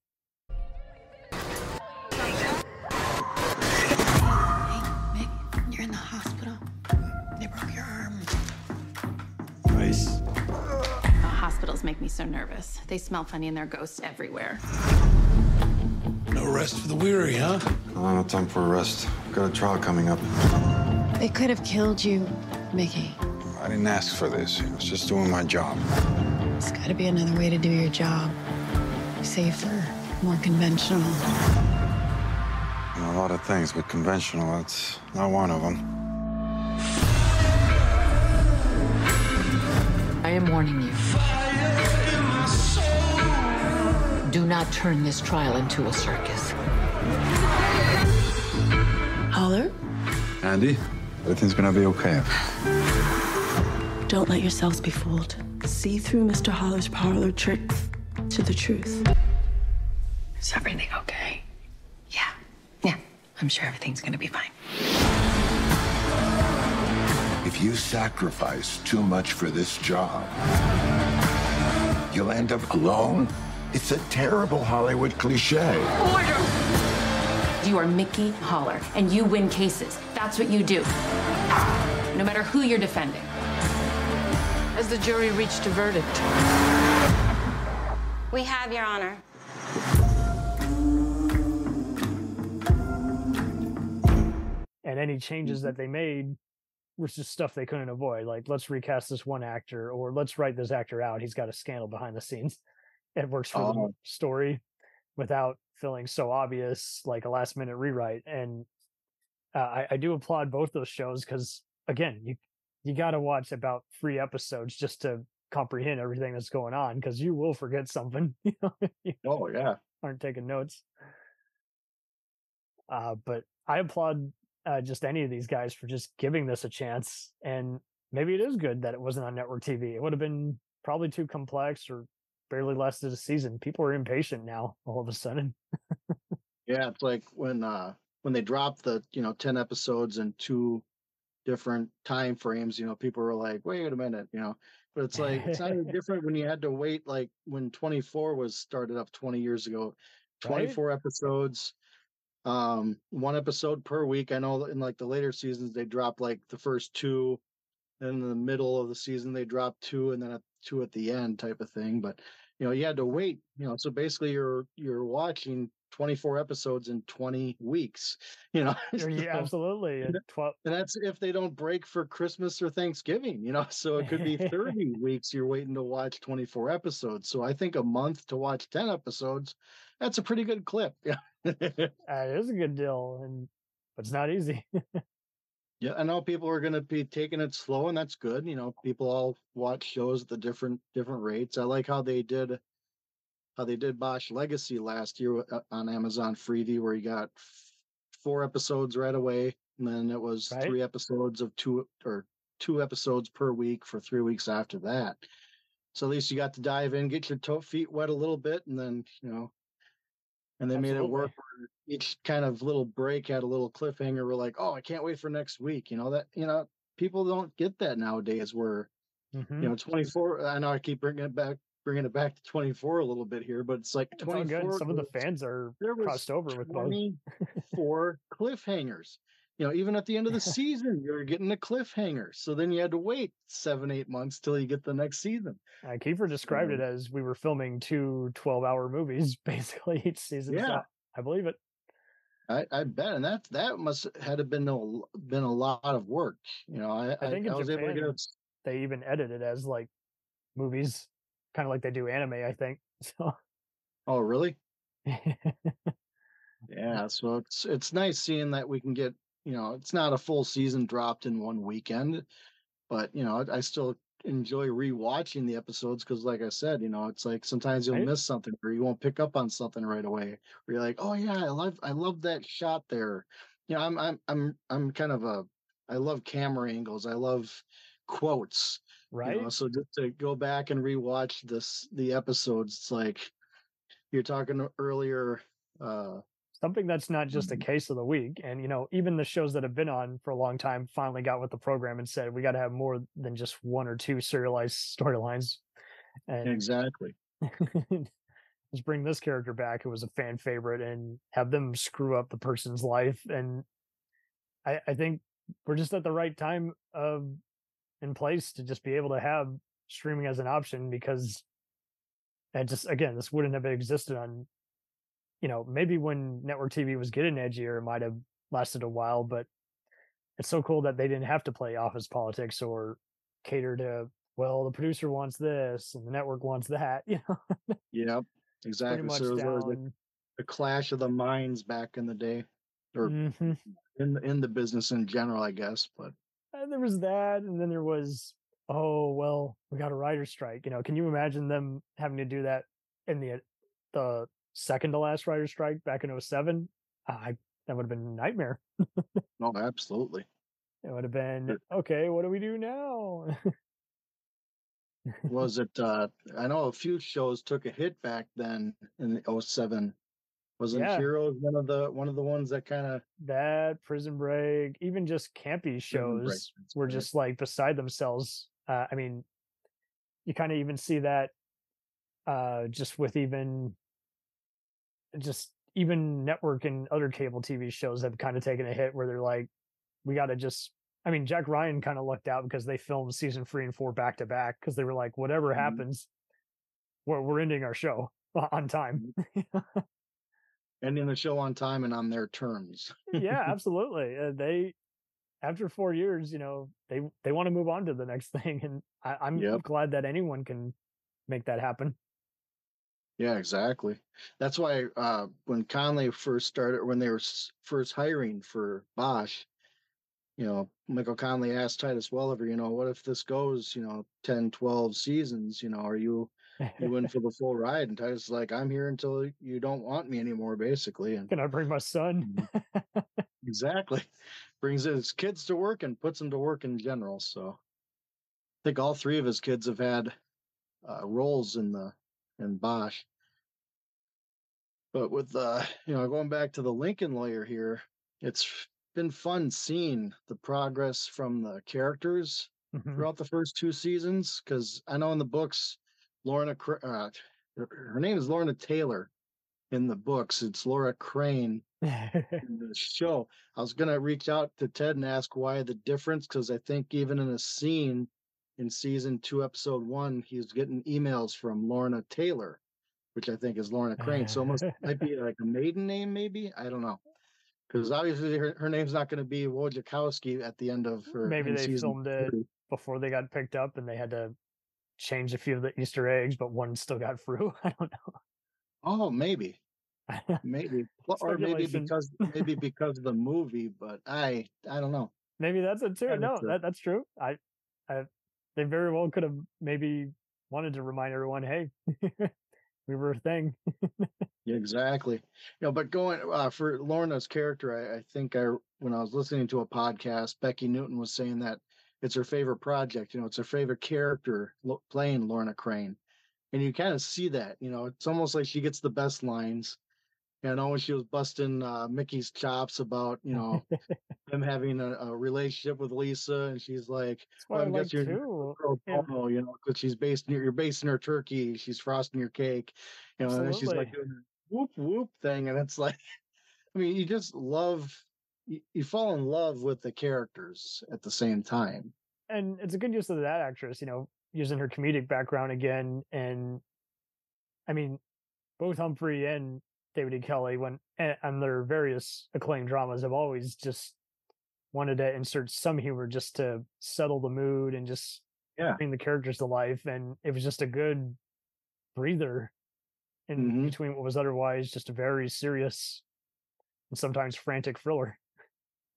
Mick, you're in the hospital. They broke your arm. Nice. Hospitals make me so nervous. They smell funny and there are ghosts everywhere. No rest for the weary, huh? I don't have time for a rest. Got a trial coming up. They could have killed you, Mickey. I didn't ask for this. I was just doing my job. There's got to be another way to do your job. Safer, more conventional. You know, a lot of things, but conventional, that's not one of them. I am warning you. Do not turn this trial into a circus. Haller, Andy, everything's gonna be okay. Don't let yourselves be fooled. See through Mr. Haller's parlor tricks to the truth. Is everything okay? Yeah. Yeah. I'm sure everything's gonna be fine. If you sacrifice too much for this job, you'll end up alone. It's a terrible Hollywood cliche. Order! You are Mickey Haller, and you win cases. That's what you do. No matter who you're defending. Has the jury reached a verdict? We have, Your Honor. and any changes that they made was just stuff they couldn't avoid. Like, let's recast this one actor, or let's write this actor out. He's got a scandal behind the scenes. It works for Oh. the story without feeling so obvious, like a last minute rewrite. And uh, I, I do applaud both those shows because, again, you you got to watch about three episodes just to comprehend everything that's going on because you will forget something. You know, you Oh yeah. aren't taking notes. Uh, but I applaud uh, just any of these guys for just giving this a chance. And maybe it is good that it wasn't on network TV. It would have been probably too complex or barely lasted a season. People are impatient now all of a sudden. Yeah, it's like when uh when they dropped the, you know, 10 episodes in two different time frames, you know, people were like, wait a minute, you know. But it's like it's not different when you had to wait like when 24 was started up 20 years ago. Right? 24 episodes, um, one episode per week. I know in like the later seasons they drop like the first two, then in the middle of the season they drop two, and then a two at the end type of thing. But you know, you had to wait, you know, so basically you're you're watching 24 episodes in 20 weeks, you know. Or yeah, absolutely. And 12, and that's if they don't break for Christmas or Thanksgiving, you know. So it could be 30 weeks you're waiting to watch 24 episodes. So I think a month to watch 10 episodes, that's a pretty good clip. Yeah. it is a good deal, and but it's not easy. Yeah, I know people are going to be taking it slow, and that's good. You know, people all watch shows at the different different rates. I like how they did how they did Bosch Legacy last year uh, on Amazon Freevee, where you got f- four episodes right away, and then it was Right. three episodes of two or two episodes per week for three weeks after that. So at least you got to dive in, get your toe feet wet a little bit, and then you know, and they made it work. Where each kind of little break had a little cliffhanger. We're like, oh, I can't wait for next week. You know that you know people don't get that nowadays. Where Mhm. you know 24. I know I keep bringing it back, bringing it back to 24 a little bit here, but it's like It's 24. good. Some of the fans are crossed over with both. 24 cliffhangers. You know, even at the end of the season, you're getting a cliffhanger. So then you had to wait seven, eight months till you get the next season. Uh, Kiefer described it as we were filming two 12 hour movies basically each season. so Yeah. I believe it. I, I bet, and that that must had been a, been a lot of work. You know, I I think in was able to get it. they even edited it as like movies, kind of like they do anime, I think. So Oh, really? Yeah, so it's it's nice seeing that we can get, you know, it's not a full season dropped in one weekend, but you know, I, I still enjoy rewatching the episodes because, like I said, you know, it's like sometimes you'll Right. miss something or you won't pick up on something right away. Where you're like, oh yeah, I love I love that shot there. You know, I'm I'm I'm I'm kind of a I love camera angles. I love quotes. you know, Right. so just to go back and rewatch this the episodes, it's like you're talking earlier. Uh, something that's not just Mm-hmm. a case of the week. And, you know, even the shows that have been on for a long time finally got with the program and said, we got to have more than just one or two serialized storylines. And exactly. let's bring this character back who was a fan favorite and have them screw up the person's life. And I, I think we're just at the right time of in place to just be able to have streaming as an option because and just again, this wouldn't have existed on you know, maybe when network TV was getting edgier, it might have lasted a while, but it's so cool that they didn't have to play office politics or cater to, well, the producer wants this and the network wants that, you know. Yep, exactly. So it was the, the clash of the minds back in the day, or Mhm. in the- in the business in general, I guess. But And there was that, and then there was, oh well, we got a writer strike. You know, can you imagine them having to do that in the the second to last writer strike back in 07? I that would have been a nightmare. no, absolutely. It would have been okay. What do we do now? Was it? uh I know a few shows took a hit back then in the 07, Wasn't Yeah. Heroes one of the one of the ones that kind of that prison break even just campy shows that's were right. just like beside themselves uh, i mean you kind of even see that uh just with even just even network and other cable tv shows have kind of taken a hit where they're like we got to just i mean jack ryan kind of lucked out because they filmed season three and four back to back because they were like whatever Mhm. happens we're, we're ending our show on time ending the show on time and on their terms. yeah, absolutely. Uh, they after four years, you know, they they want to move on to the next thing, and I, I'm Yep. glad that anyone can make that happen. Yeah, exactly. That's why uh, when Connelly first started, when they were s- first hiring for Bosch, you know, Michael Connelly asked Titus Welliver, you know, what if this goes, you know, 10, 12 seasons, you know, are you you in for the full ride? And Titus is like, I'm here until you don't want me anymore, basically. And Can I bring my son? exactly brings his kids to work and puts them to work in general. So I think all three of his kids have had uh, roles in the in Bosch. But with uh, you know, going back to the Lincoln lawyer here, it's been fun seeing the progress from the characters Mhm. throughout the first two seasons. Because I know in the books, Lorna, uh, her, her name is Lorna Taylor. In the books, it's Lorna Crane in the show. I was gonna reach out to Ted and ask why the difference, because I think even in a scene in season two, episode one, he's getting emails from Lorna Taylor, which I think is Lorna Crane. So it must might be like a maiden name, maybe. I don't know. Because obviously her, her name's not going to be Wojciechowski at the end of her. Maybe they filmed it before they got picked up, and they had to change a few of the Easter eggs, but one still got through. I don't know. Oh, maybe, maybe, or maybe because maybe because of the movie. But I, I don't know. Maybe that's it too. No, that, that's true. I, I, they very well could have maybe wanted to remind everyone, hey, we were a thing. Exactly. You know, but going uh, for Lorna's character, I, I think I when I was listening to a podcast, Becky Newton was saying that it's her favorite project. You know, it's her favorite character playing Lorna Crane, and you kind of see that. You know, it's almost like she gets the best lines. You know, when she was busting uh, Mickey's chops about you know them having a, a relationship with Lisa, and she's like, what I "Well, like guess you're too. Yeah. bono," you know, because she's basting you're basting her turkey, she's frosting your cake, you know, and then she's like doing whoop whoop thing, and it's like, I mean, you just love, you, you fall in love with the characters at the same time. and it's a good use of that actress, you know, using her comedic background again. And I mean, both Humphrey and David E. Kelley, when and, their various acclaimed dramas, have always just wanted to insert some humor just to settle the mood and just Yeah. bring the characters to life. And it was just a good breather in Mhm. between what was otherwise just a very serious and sometimes frantic thriller.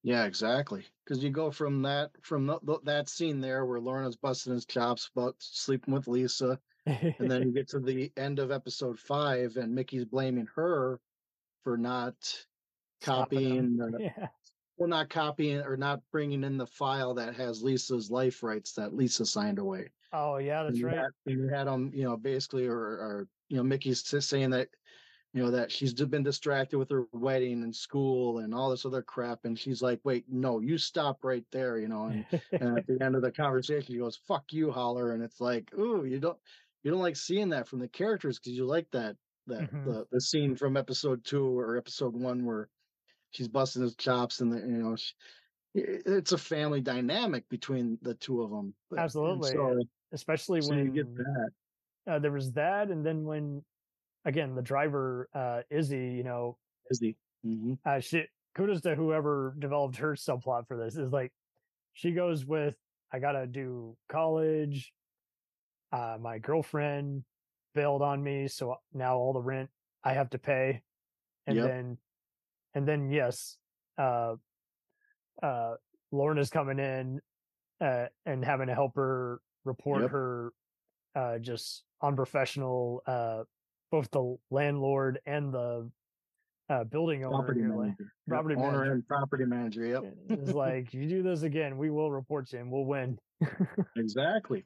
Yeah, exactly. Because you go from that from th- th- that scene there where Lorna's busting his chops about sleeping with Lisa, and then you get to the end of episode five, and Mickey's blaming her for not copying, the, yeah. well, not copying or not bringing in the file that has Lisa's life rights that Lisa signed away. Oh yeah, that's you right. Had, and you had them, you know, basically, or, or you know, Mickey's saying that, you know, that she's been distracted with her wedding and school and all this other crap, and she's like, "Wait, no, you stop right there," you know. And, and at the end of the conversation, she goes, "Fuck you, Haller," and it's like, ooh, you don't, you don't like seeing that from the characters because you like that that Mhm. the the scene from episode two or episode one where she's busting his chops and the, you know. She, it's a family dynamic between the two of them. Absolutely. So, especially so when you get that. uh, there was that, and then when again the driver uh, Izzy, you know, Izzy. Mm-hmm. uh, she kudos to whoever developed her subplot for this. Is like she goes with I gotta do college. Uh, my girlfriend bailed on me, so now all the rent I have to pay, and Yep. then and then yes, uh, uh, Lorna's coming in uh, and having to help her report Yep. her uh, just unprofessional, uh, both the landlord and the uh, building owner. property you're like- manager. Yep, property owner manager. and property manager. Yep. It's like, you do this again, we will report you and we'll win. exactly.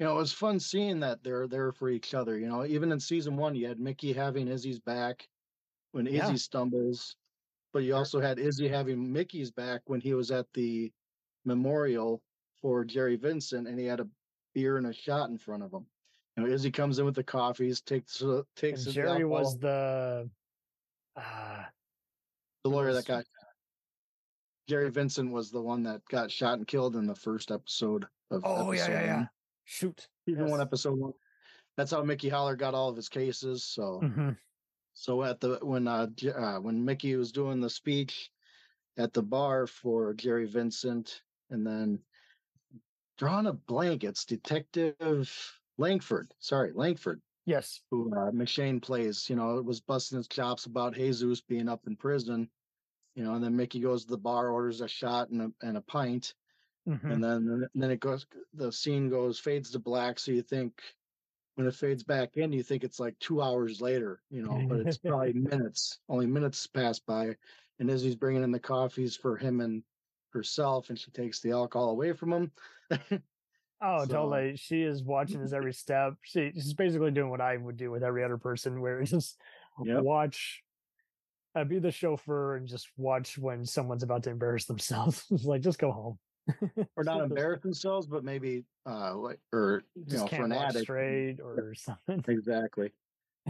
You know, it was fun seeing that they're there for each other. You know, even in season one, you had Mickey having Izzy's back. when Izzy Yeah. stumbles, but you also had Izzy having Mickey's back when he was at the memorial for Jerry Vincent, and he had a beer and a shot in front of him. You know, Izzy comes in with the coffees, takes uh, takes And Jerry was the uh, the lawyer that got Jerry Vincent was the one that got shot and killed in the first episode of Oh yeah, episode yeah, yeah. one. Shoot. Season one, episode one. That's how Mickey Haller got all of his cases. So, Mhm. so at the when uh, uh when Mickey was doing the speech at the bar for Jerry Vincent, and then drawing a blank, it's Detective Lankford. Sorry, Lankford, Yes. who uh, McShane plays. You know, it was busting his chops about Jesus being up in prison. You know, and then Mickey goes to the bar, orders a shot and a and a pint, Mhm. and then and then it goes. The scene goes fades to black, so you think when it fades back in, you think it's like two hours later. You know, but it's probably minutes. Only minutes pass by, and as he's bringing in the coffees for him and herself, and she takes the alcohol away from him. Oh, So- totally. She is watching his every step. She, she's basically doing what I would do with every other person, where just Yep. watch, uh, be the chauffeur, and just watch when someone's about to embarrass themselves. Like, just go home. or not embarrass themselves, but maybe uh like or you know for an addict. straight or something. Exactly.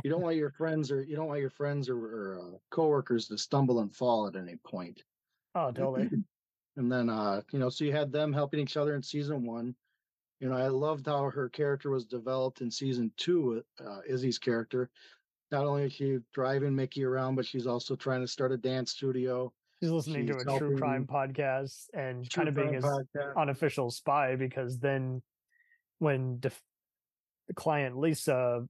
You don't want your friends or you don't want your friends or, or uh, coworkers to stumble and fall at any point. Oh, totally. And then uh, you know, so you had them helping each other in season one. You know, I loved how her character was developed in season two uh, Izzy's character. Not only is she driving Mickey around, but she's also trying to start a dance studio. She's listening to She's a true crime podcast and True kind of being his podcast. unofficial spy because then when def- the client Lisa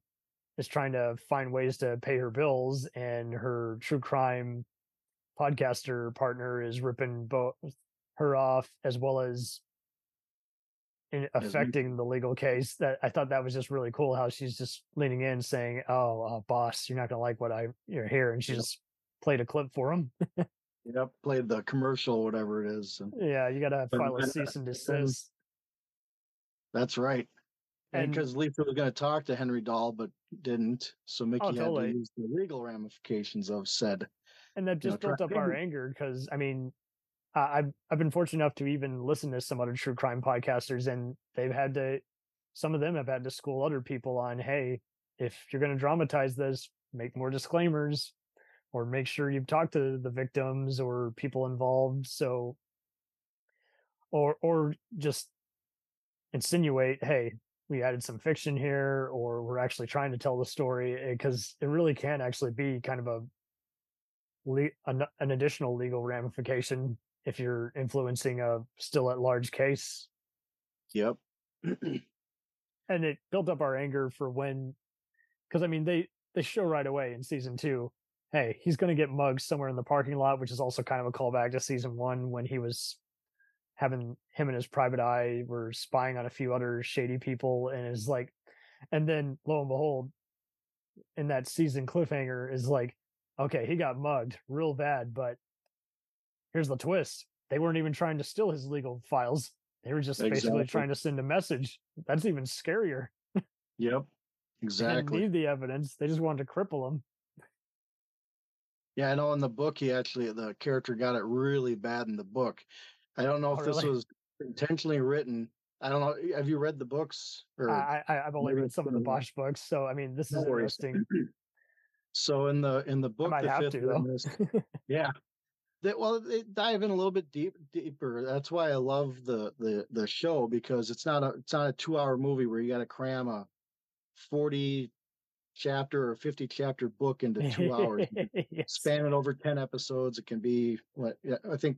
is trying to find ways to pay her bills and her true crime podcaster partner is ripping both her off as well as in affecting the legal case that I thought that was just really cool how she's just leaning in saying, "Oh, uh, boss, you're not gonna like what I you're here," and she just played a clip for him. Yep, played the commercial, whatever it is. And yeah, you gotta But file a cease and uh, then- desist. that's right. And because Lisa was going to talk to Henry Dahl, but didn't, so oh, Mickey had Oh, totally. to use the legal ramifications of said. and that you know, just built up our anger because I mean, I- I've I've been fortunate enough to even listen to some other true crime podcasters, and they've had to. Some of them have had to school other people on, hey, if you're going to dramatize this, make more disclaimers, or make sure you've talked to the victims or people involved, so, or or just insinuate, hey, we added some fiction here, or we're actually trying to tell the story eh, because it really can actually be kind of a an, an additional legal ramification if you're influencing a still at large case. Yep. And it built up our anger for when, because I mean they they show right away in season two, hey, he's going to get mugged somewhere in the parking lot, which is also kind of a callback to season one when he was having him and his private eye were spying on a few other shady people, and is like, and then lo and behold, in that season cliffhanger is like, okay, he got mugged real bad, but here's the twist: they weren't even trying to steal his legal files; they were just basically trying to send a message. That's even scarier. Yep. They didn't Exactly. need the evidence; they just wanted to cripple him. Yeah, I know in the book he actually the character got it really bad in the book. I don't know oh, if Oh, this really? was intentionally written. I don't know. Have you read the books? Or I, I I've only read some of the. Bosch books, so I mean, this No is worries. interesting. So in the in the book, might the have fifth to, though. witness, yeah. They, well, they dive in a little bit deep, deeper. That's why I love the the the show because it's not a it's not a two hour movie where you got to cram a forty chapter or fifty chapter book into two hours. Yes. Span it over ten episodes. It can be what I think.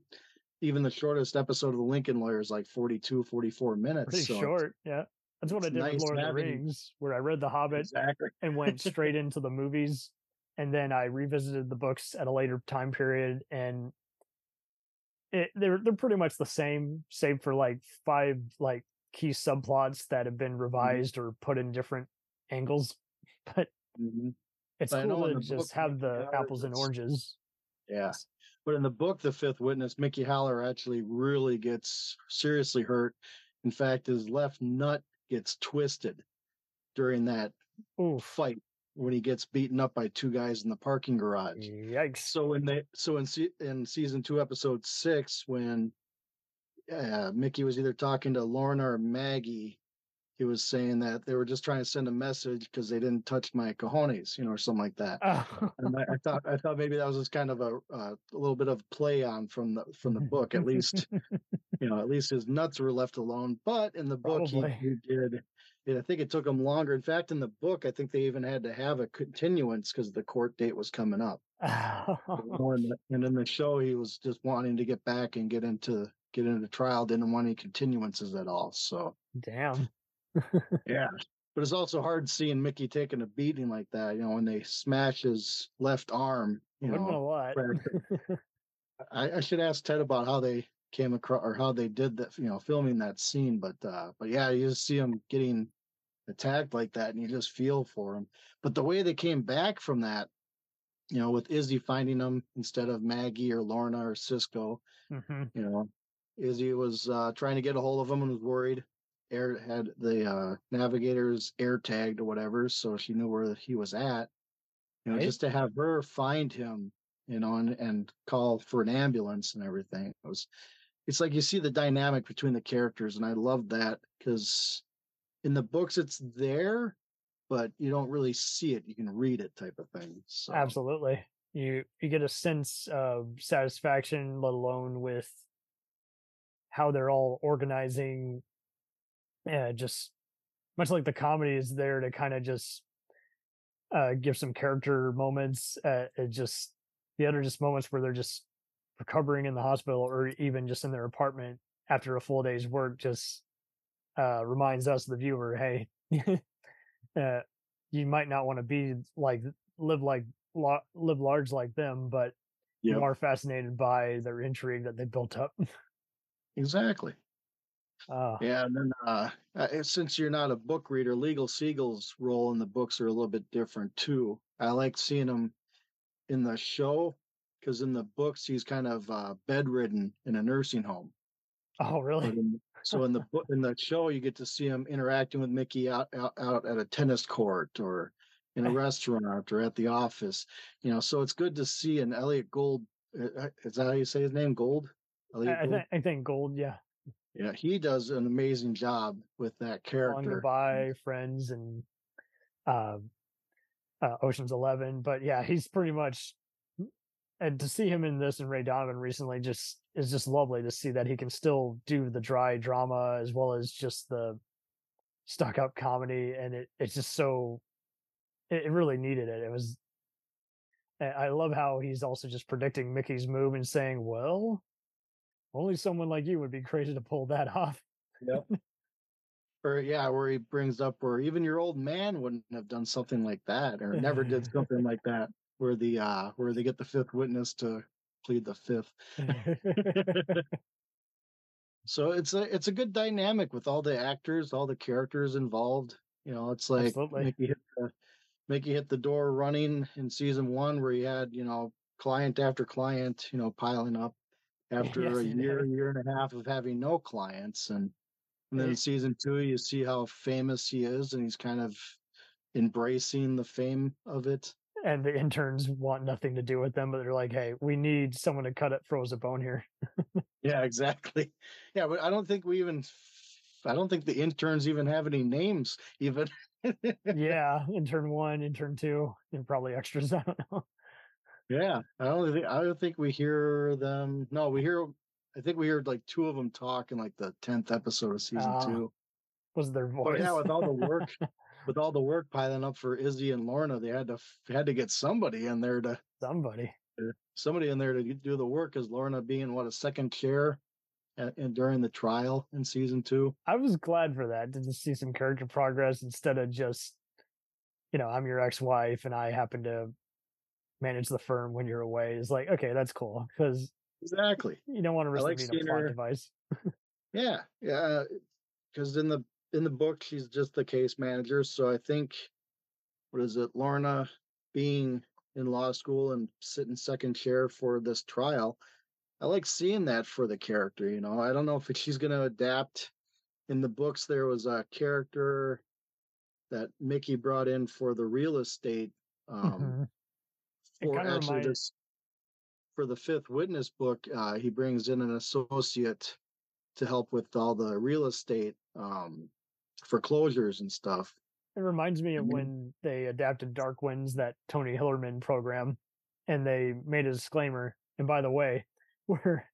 Even the shortest episode of the Lincoln Lawyer is like 42, 44 minutes. Pretty so short, yeah. That's what I did nice with Lord of the Rings, where I read The Hobbit Exactly. and went straight into the movies, and then I revisited the books at a later time period, and it, they're they're pretty much the same, save for like five like key subplots that have Mm-hmm. been revised or put in different angles. But Mhm. it's But cool to just book, have the apples and oranges. Yeah. But in the book, The Fifth Witness, Mickey Haller actually really gets seriously hurt. In fact, his left nut gets twisted during that Oof. fight. when he gets beaten up by two guys in the parking garage. Yikes! So in the so in in season two, episode six, when uh, Mickey was either talking to Lorna or Maggie, he was saying that they were just trying to send a message because they didn't touch my cojones, you know, or something like that. and I, I thought I thought maybe that was just kind of a uh, a little bit of play on from the from the book. At least, you know, at least his nuts were left alone. But in the book, he, he did. I think it took him longer. In fact, in the book, I think they even had to have a continuance because the court date was coming up. The- and in the show, he was just wanting to get back and get into get into trial. Didn't want any continuances at all. So Damn. yeah, but it's also hard seeing Mickey taking a beating like that. You know, when they smash his left arm. You Wouldn't know, what? I, I should ask Ted about how they came across or how they did that. You know, filming that scene. But uh but yeah, you just see him getting attacked like that, and you just feel for him. But the way they came back from that, you know, with Izzy finding them instead of Maggie or Lorna or Cisco, Mhm. you know, Izzy was uh, trying to get a hold of him and was worried. Air had the uh, navigators air tagged or whatever, so she knew where he was at. You know, Right. just to have her find him, you know, and, and call for an ambulance and everything. It was, it's like you see the dynamic between the characters, and I love that because in the books it's there, but you don't really see it. You can read it, type of thing. So Absolutely. You you get a sense of satisfaction, let alone with how they're all organizing. Yeah, just much like the comedy is there to kind of just uh give some character moments. Uh, it just the other just moments where they're just recovering in the hospital or even just in their apartment after a full day's work just uh reminds us the viewer hey uh you might not want to be like live like la- live large like them but Yep. you are fascinated by their intrigue that they built up exactly. Uh Yeah, and then uh, uh, since you're not a book reader, Legal Siegel's role in the books are a little bit different too. I like seeing him in the show because in the books he's kind of uh, bedridden in a nursing home. oh really in- so in the book, in the show, you get to see him interacting with Mickey out, out out at a tennis court or in a restaurant or at the office. You know, so it's good to see an Elliott Gold. uh, uh, Is that how you say his name? Gold. Elliott I, I, Gould? I think gold yeah Yeah, he does an amazing job with that character. goodbye friends and uh, uh oceans 11 but yeah he's pretty much and to see him in this and ray donovan recently just is just lovely to see that he can still do the dry drama as well as just the stuck up comedy and it it's just so it, it really needed it it was I love how he's also just predicting Mickey's move and saying, "Well, only someone like you would be crazy to pull that off." Yep. Or yeah, where he brings up where even your old man wouldn't have done something like that, or never did something like that. Where the uh where they get the fifth witness to plead the fifth. so it's a it's a good dynamic with all the actors, all the characters involved. You know, it's like. Mickey hit the Mickey hit the door running in season one where he had, you know, client after client, you know, piling up after Yes, a year, did. year and a half of having no clients. And and then season two, you see how famous he is, and he's kind of embracing the fame of it. and the interns want nothing to do with them, but they're like, "Hey, we need someone to cut it, froze a bone here." Yeah, exactly. Yeah, but I don't think we even, I don't think the interns even have any names. Even yeah, intern one, intern two, and probably extras. I don't know. Yeah, I don't think I don't think we hear them. No, we hear. I think we heard like two of them talk in like the tenth episode of season Ah, two. Was their voice? But yeah, with all the work, with all the work piling up for Izzy and Lorna, they had to had to get somebody in there to somebody somebody in there to do the work. As Lorna being what a second chair, and, and during the trial in season two. I was glad for that to just see some character progress instead of just, you know, I'm your ex-wife and I happen to manage the firm when you're away. is like, okay, that's cool because Exactly. you don't want to risk like being a plot device. Yeah, yeah. Because in the in the book, she's just the case manager. So I think, what is it, Lorna being in law school and sitting second chair for this trial. I like seeing that for the character. You know, I don't know if she's going to adapt. In the books, there was a character that Mickey brought in for the real estate. Um, For actually reminded- this for the fifth witness book, uh, he brings in an associate to help with all the real estate um, foreclosures and stuff. It reminds me of Mhm. when they adapted Dark Winds, that Tony Hillerman program, and they made a disclaimer. And by the way, we're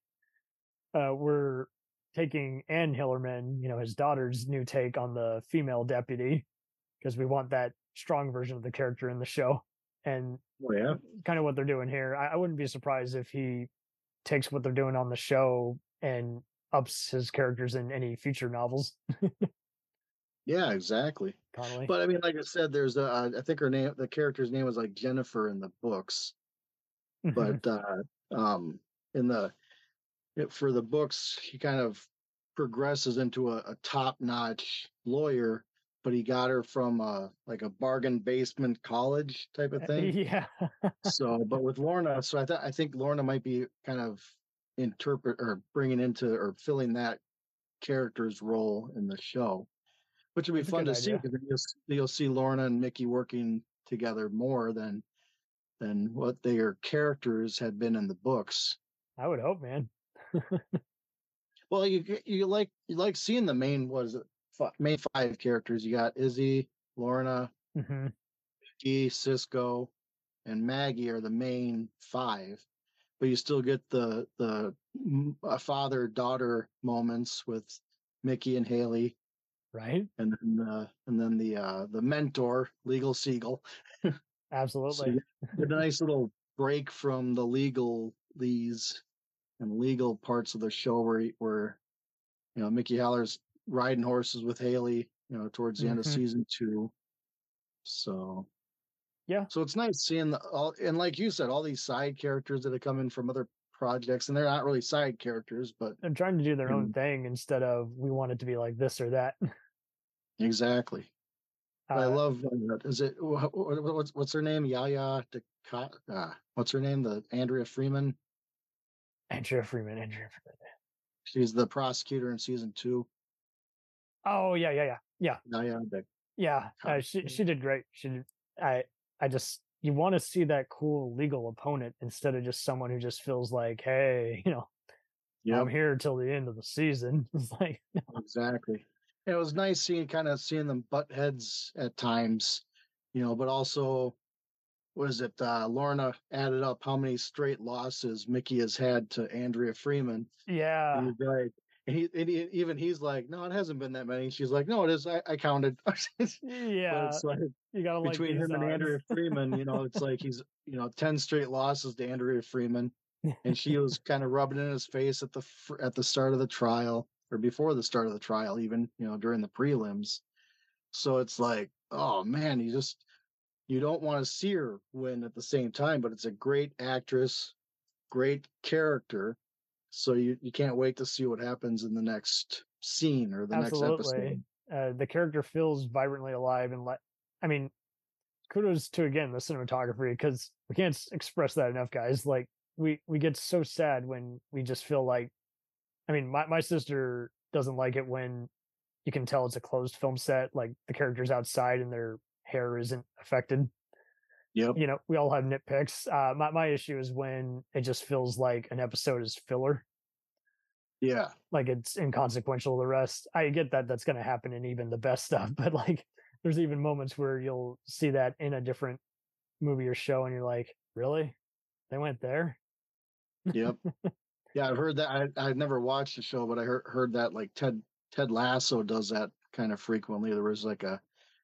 uh, we're taking Anne Hillerman, you know, his daughter's new take on the female deputy, because we want that strong version of the character in the show. And Oh yeah, kind of what they're doing here. I, I wouldn't be surprised if he takes what they're doing on the show and ups his characters in any future novels. yeah, exactly. Connelly. But I mean, like I said, there's a, uh, I think her name, the character's name was like Jennifer in the books, Mhm. but uh, um, in the it, for the books, he kind of progresses into a, a top-notch lawyer, but he got her from a like a bargain basement college type of uh, thing. yeah. so, but with Lorna, so I thought I think Lorna might be kind of interpret or bringing into or filling that character's role in the show, which would be That's fun to see because you'll, you'll see Lorna and Mickey working together more than than what their characters had been in the books. I would hope, man. Well, you you like you like seeing the main what is main five characters. You got Izzy, Lorna, hmm Mickey, Cisco, and Maggie are the main five, but you still get the the father daughter moments with Mickey and Haley, Right? and then the and then the uh the mentor legal Siegel. Absolutely. get a nice little break from the legal these and legal parts of the show where where you know Mickey Haller's riding horses with Haley, you know, towards the end of Mhm. season two. So Yeah. so it's nice seeing the, all and like you said, all these side characters that have come in from other projects, and they're not really side characters, but They're trying to do their own thing instead of we want it to be like this or that. exactly. I Uh, love uh, is it wha- wha- wha- what's what's her name? Yaya Deca- uh, what's her name? The Andrea Freeman. Andrea Freeman, Andrea Freeman. She's the prosecutor in season two. Oh yeah, yeah, yeah, yeah, yeah De- yeah. Uh, she she did great. She did, I I just you want to see that cool legal opponent instead of just someone who just feels like, hey, you know, I'm here till the end of the season. It's like Exactly. It was nice seeing kind of seeing them butt heads at times, you know, but also was it uh Lorna added up how many straight losses Mickey has had to Andrea Freeman. yeah, like and he, and he even he's like, No, it hasn't been that many. She's like, No, it is. I, I counted. yeah. it's like You gotta between him and. Andrea Freeman, you know, it's like he's you know, ten straight losses to Andrea Freeman. And she was kind of rubbing it in his face at the fr- at the start of the trial or before the start of the trial, even, you know, during the prelims. So it's like, oh man, you just you don't want to see her win at the same time, but it's a great actress, great character. So you, you can't wait to see what happens in the next scene or the next Absolutely. episode. Uh, the character feels vibrantly alive and like, I mean, kudos to again the cinematography because we can't express that enough, guys. Like we we get so sad when we just feel like, I mean, my my sister doesn't like it when you can tell it's a closed film set, like the characters outside and their hair isn't affected. Yep. You know, we all have nitpicks. Uh, my my issue is when it just feels like an episode is filler Yeah. like it's inconsequential to the rest. I get that that's going to happen in even the best stuff, but like there's even moments where you'll see that in a different movie or show and you're like, really? They went there? Yep. yeah, I've heard that. I I've never watched the show, but I heard heard that like Ted Ted Lasso does that kind of frequently. There was like a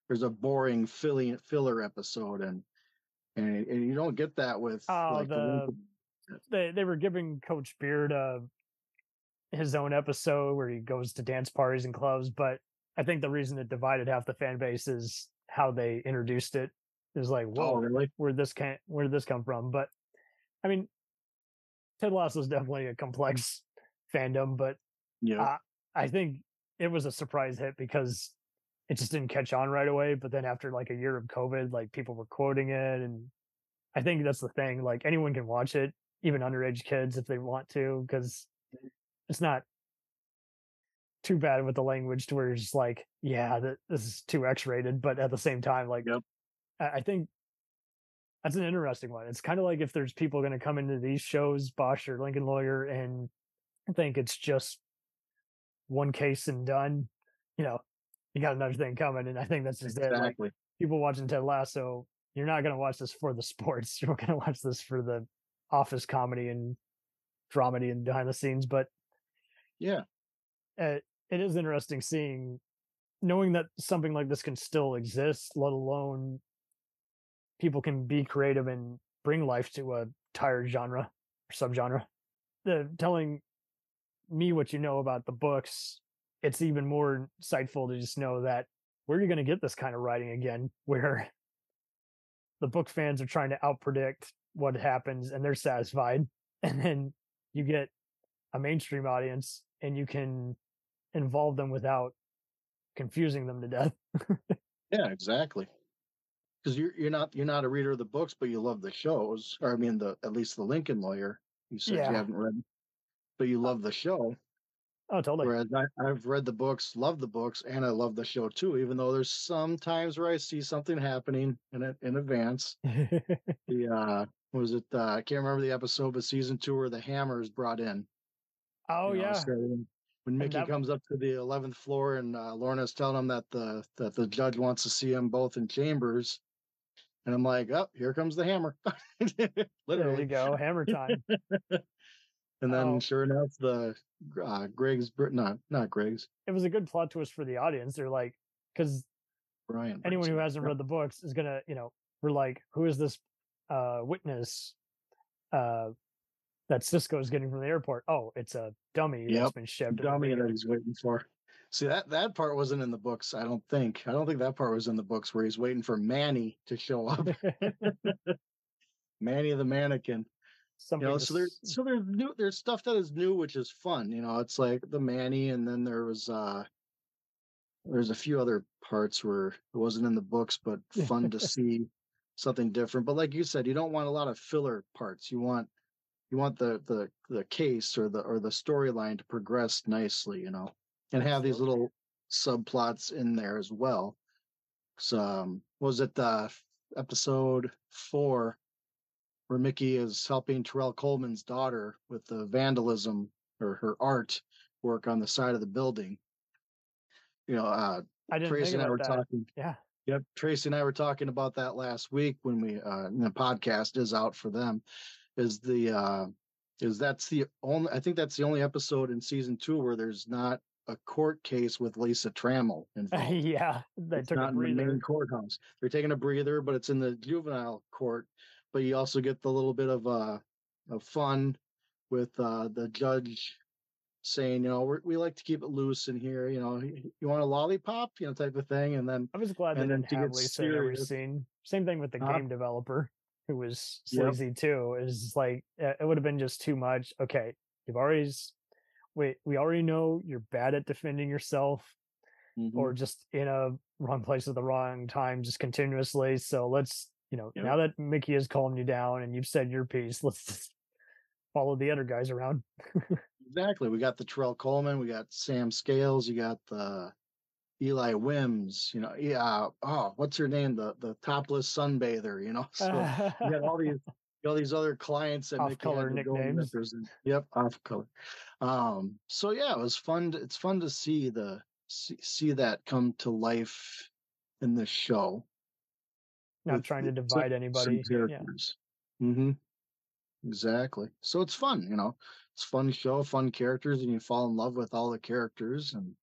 there's a boring filling filler episode, and and and you don't get that with Oh, like the, the they they were giving Coach Beard uh his own episode where he goes to dance parties and clubs, but I think the reason it divided half the fan base is how they introduced it. It like, whoa, Oh, really? where this can where did this come from? But I mean, Ted Lasso is definitely a complex fandom, but yeah. uh, I think it was a surprise hit because it just didn't catch on right away. But then after like a year of COVID, like people were quoting it, and I think that's the thing. Like anyone can watch it, even underage kids if they want to, because mm. it's not too bad with the language to where it's just like, yeah, that this is too X-rated, but at the same time, like, I, I think that's an interesting one. It's kind of like if there's people going to come into these shows, Bosch or Lincoln Lawyer, and think it's just one case and done. You know, you got another thing coming, and I think that's just it. Like, people watching Ted Lasso, you're not going to watch this for the sports. You're going to watch this for the office comedy and dramedy and behind the scenes. But Yeah. uh, it is interesting seeing, knowing that something like this can still exist, let alone people can be creative and bring life to a tired genre or subgenre. The telling me what you know about the books, it's even more insightful to just know that where you're you going to get this kind of writing again, where the book fans are trying to outpredict what happens and they're satisfied, and then you get a mainstream audience and you can involve them without confusing them to death. Yeah, exactly. Because you're you're not you're not a reader of the books, but you love the shows. Or I mean, the at least the Lincoln Lawyer. You said Yeah. you haven't read, but you love the show. Oh, totally. Whereas I, I've read the books, love the books, and I love the show too. Even though there's some times where I see something happening in in advance. the uh, what was it? Uh, I can't remember the episode, but season two where the hammer is brought in. Oh you know, yeah. so when, when Mickey that- comes up to the eleventh floor and uh, Lorna's telling him that the that the judge wants to see them both in chambers, and I'm like, oh, here comes the hammer. There Literally. we go. Hammer time. And then, Oh. sure enough, the uh, Greg's not not Greg's it was a good plot twist for the audience. They're like, because Brian. anyone who hasn't Yep. read the books is gonna, you know, we're like, who is this uh witness uh that Cisco is getting from the airport? Oh, it's a dummy that's Yep, been shipped. dummy that he's waiting for. See that that part wasn't in the books. I don't think. I don't think that part was in the books where he's waiting for Manny to show up. Manny the mannequin. Something you know, so there's so there's new there's stuff that is new, which is fun. You know, it's like the Manny, and then there was uh there's a few other parts where it wasn't in the books, but fun to see something different. But like you said, you don't want a lot of filler parts. You want you want the the the case or the or the storyline to progress nicely, you know, and have these little subplots in there as well. So, um, was it the episode four where Mickey is helping Terrell Coleman's daughter with the vandalism or her art work on the side of the building? You know, uh, I didn't Tracy and I were that. talking. Yeah. Yep, Tracy and I were talking about that last week when we uh the podcast is out for them. Is the uh is that's the only I think that's the only episode in season two where there's not a court case with Lisa Trammell involved. yeah, they it's took not a in the breather. main courthouse. They're taking a breather, but it's in the juvenile court. But you also get the little bit of uh of fun with uh the judge saying, you know, we're, we like to keep it loose in here. You know, you want a lollipop, you know, type of thing. And then I was glad then didn't have Lisa every serious. scene. Same thing with the Uh-huh. game developer who was Yep. sleazy too. Is just like uh, it would have been just too much. Okay, you've already wait. We already know you're bad at defending yourself, or Mm-hmm. just in a wrong place at the wrong time, just continuously. So let's you know Yep. now that Mickey has calmed you down and you've said your piece, let's just follow the other guys around. Exactly. We got the Terrell Coleman, we got Sam Scales, you got the Eli Wyms, you know, yeah. Oh, what's her name? The the topless sunbather, you know. So you got all these all these other clients that Off-color and nicknames. Yep, off color. Um, so yeah, it was fun. To, it's fun to see the see, see that come to life in this show. Not with trying to divide anybody. Yeah. characters. Mm-hmm. Exactly. So it's fun, you know. It's a fun show, fun characters, and you fall in love with all the characters, and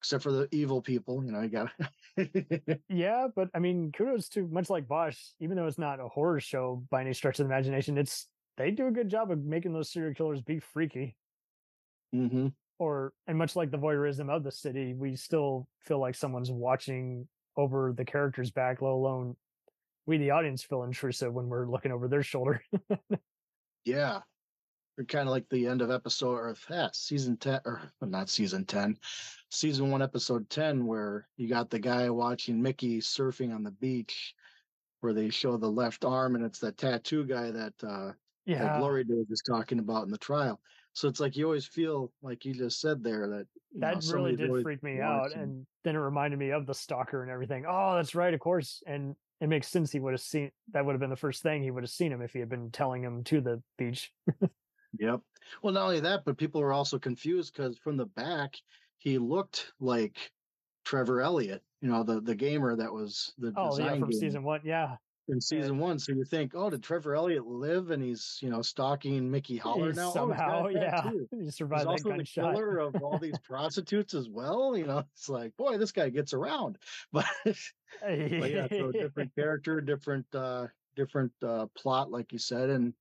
except for the evil people, you know. You got Yeah, but I mean, kudos to much like Bosch, even though it's not a horror show by any stretch of the imagination, it's they do a good job of making those serial killers be freaky. mm-hmm. Or and much like the voyeurism of the city, we still feel like someone's watching over the character's back, let alone we the audience feel intrusive when we're looking over their shoulder. Yeah. Or kind of like the end of episode or yeah, season 10 or not season 10, season 1 episode 10 where you got the guy watching Mickey surfing on the beach where they show the left arm and it's that tattoo guy that uh Yeah. that Glory Days is talking about in the trial. So it's like you always feel like you just said there that you know, that really did freak me out watching. and then it reminded me of the stalker and everything oh that's right of course and it makes sense he would have seen that would have been the first thing he would have seen him if he had been telling him to the beach Yep. Well, not only that, but people were also confused because from the back, he looked like Trevor Elliott, you know, the the gamer that was the oh yeah from game season one yeah in season one. So you think, oh, did Trevor Elliott live and he's you know stalking Mickey Haller He's now? somehow oh, he's got that yeah he He's survived that also the killer of all these prostitutes as well. You know, it's like, boy, this guy gets around. But but yeah, so different character, different uh different uh plot, like you said, and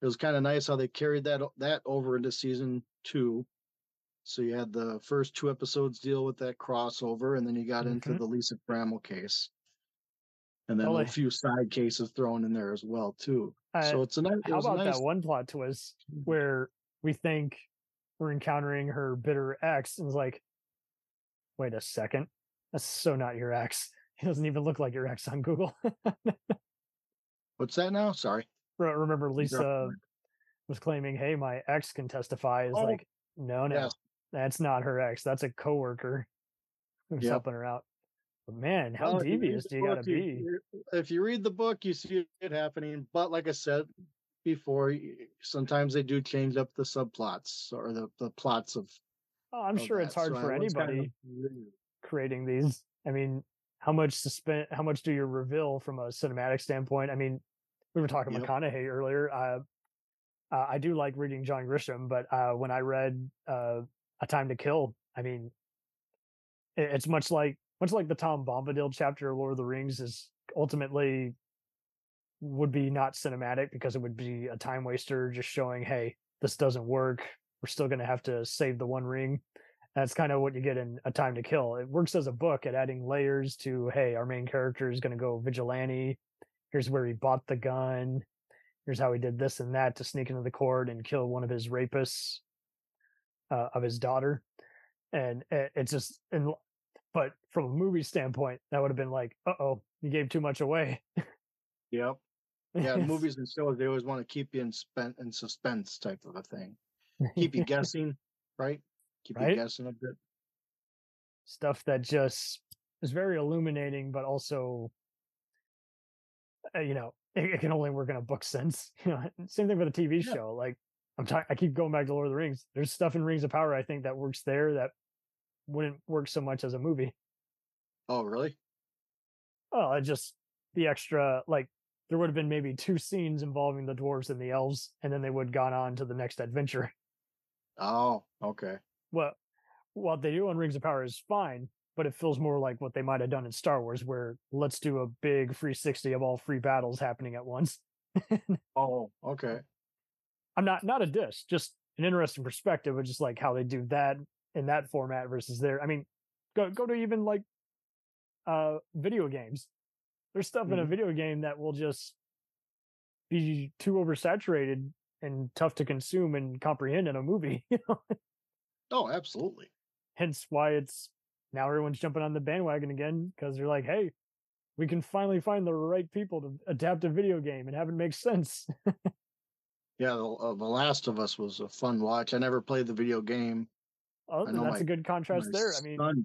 it was kind of nice how they carried that that over into season two. So you had the first two episodes deal with that crossover, and then you got into Mhm. the Lisa Trammell case, and then Totally. a few side cases thrown in there as well too. so Uh, it's a nice. how about nice, that one plot twist where we think we're encountering her bitter ex and it's like wait a second that's so not your ex he doesn't even look like your ex on google What's that now? Sorry. Remember lisa was claiming hey my ex can testify is Oh, like no no yes. that's not her ex that's a coworker who's Yep. helping her out man how Well, if you devious do you gotta be you- If you read the book, you see it happening. But like I said before, sometimes they do change up the subplots or the, the plots of. oh, i'm of sure it's hard So for was kind of anybody creating these. I mean, how much suspense? How much do you reveal from a cinematic standpoint? I mean, we were talking Yep. McConaughey earlier. Uh, uh, I do like reading John Grisham, but uh, when I read uh, A Time to Kill, I mean, it's much like much like the Tom Bombadil chapter of Lord of the Rings is ultimately would be not cinematic because it would be a time waster, just showing, hey, this doesn't work. We're still going to have to save the One Ring. That's kind of what you get in A Time to Kill. It works as a book at adding layers to, hey, our main character is going to go vigilante. Here's where he bought the gun. Here's how he did this and that to sneak into the court and kill one of his rapists uh, of his daughter. And it's just, and but from a movie standpoint, that would have been like, uh oh, you gave too much away. Yep. Yeah, movies and shows they always want to keep you in spent in suspense type of a thing. Keep you guessing, right? Keep Right? you guessing a bit. stuff that just is very illuminating, but also, uh, you know, it, it can only work in a book sense. You know, same thing for the TV Yeah. show. Like I'm talking, I keep going back to Lord of the Rings. There's stuff in Rings of Power I think that works there that wouldn't work so much as a movie. Oh, really? Oh, it just the extra like there would have been maybe two scenes involving the dwarves and the elves, and then they would have gone on to the next adventure. Oh, okay. Well, what they do on Rings of Power is fine, but it feels more like what they might have done in Star Wars, where let's do a big 360 of all three battles happening at once. Oh, okay. I'm not not a diss, just an interesting perspective of just like how they do that in that format versus there. I mean, go go to even like uh video games. There's stuff in a Mhm. video game that will just be too oversaturated and tough to consume and comprehend in a movie. You know, Oh, absolutely. hence why it's now everyone's jumping on the bandwagon again because they're like, hey, we can finally find the right people to adapt a video game and have it make sense. Yeah, the, uh, the Last of Us was a fun watch. I never played the video game. Oh, that's my- a good contrast there. I mean,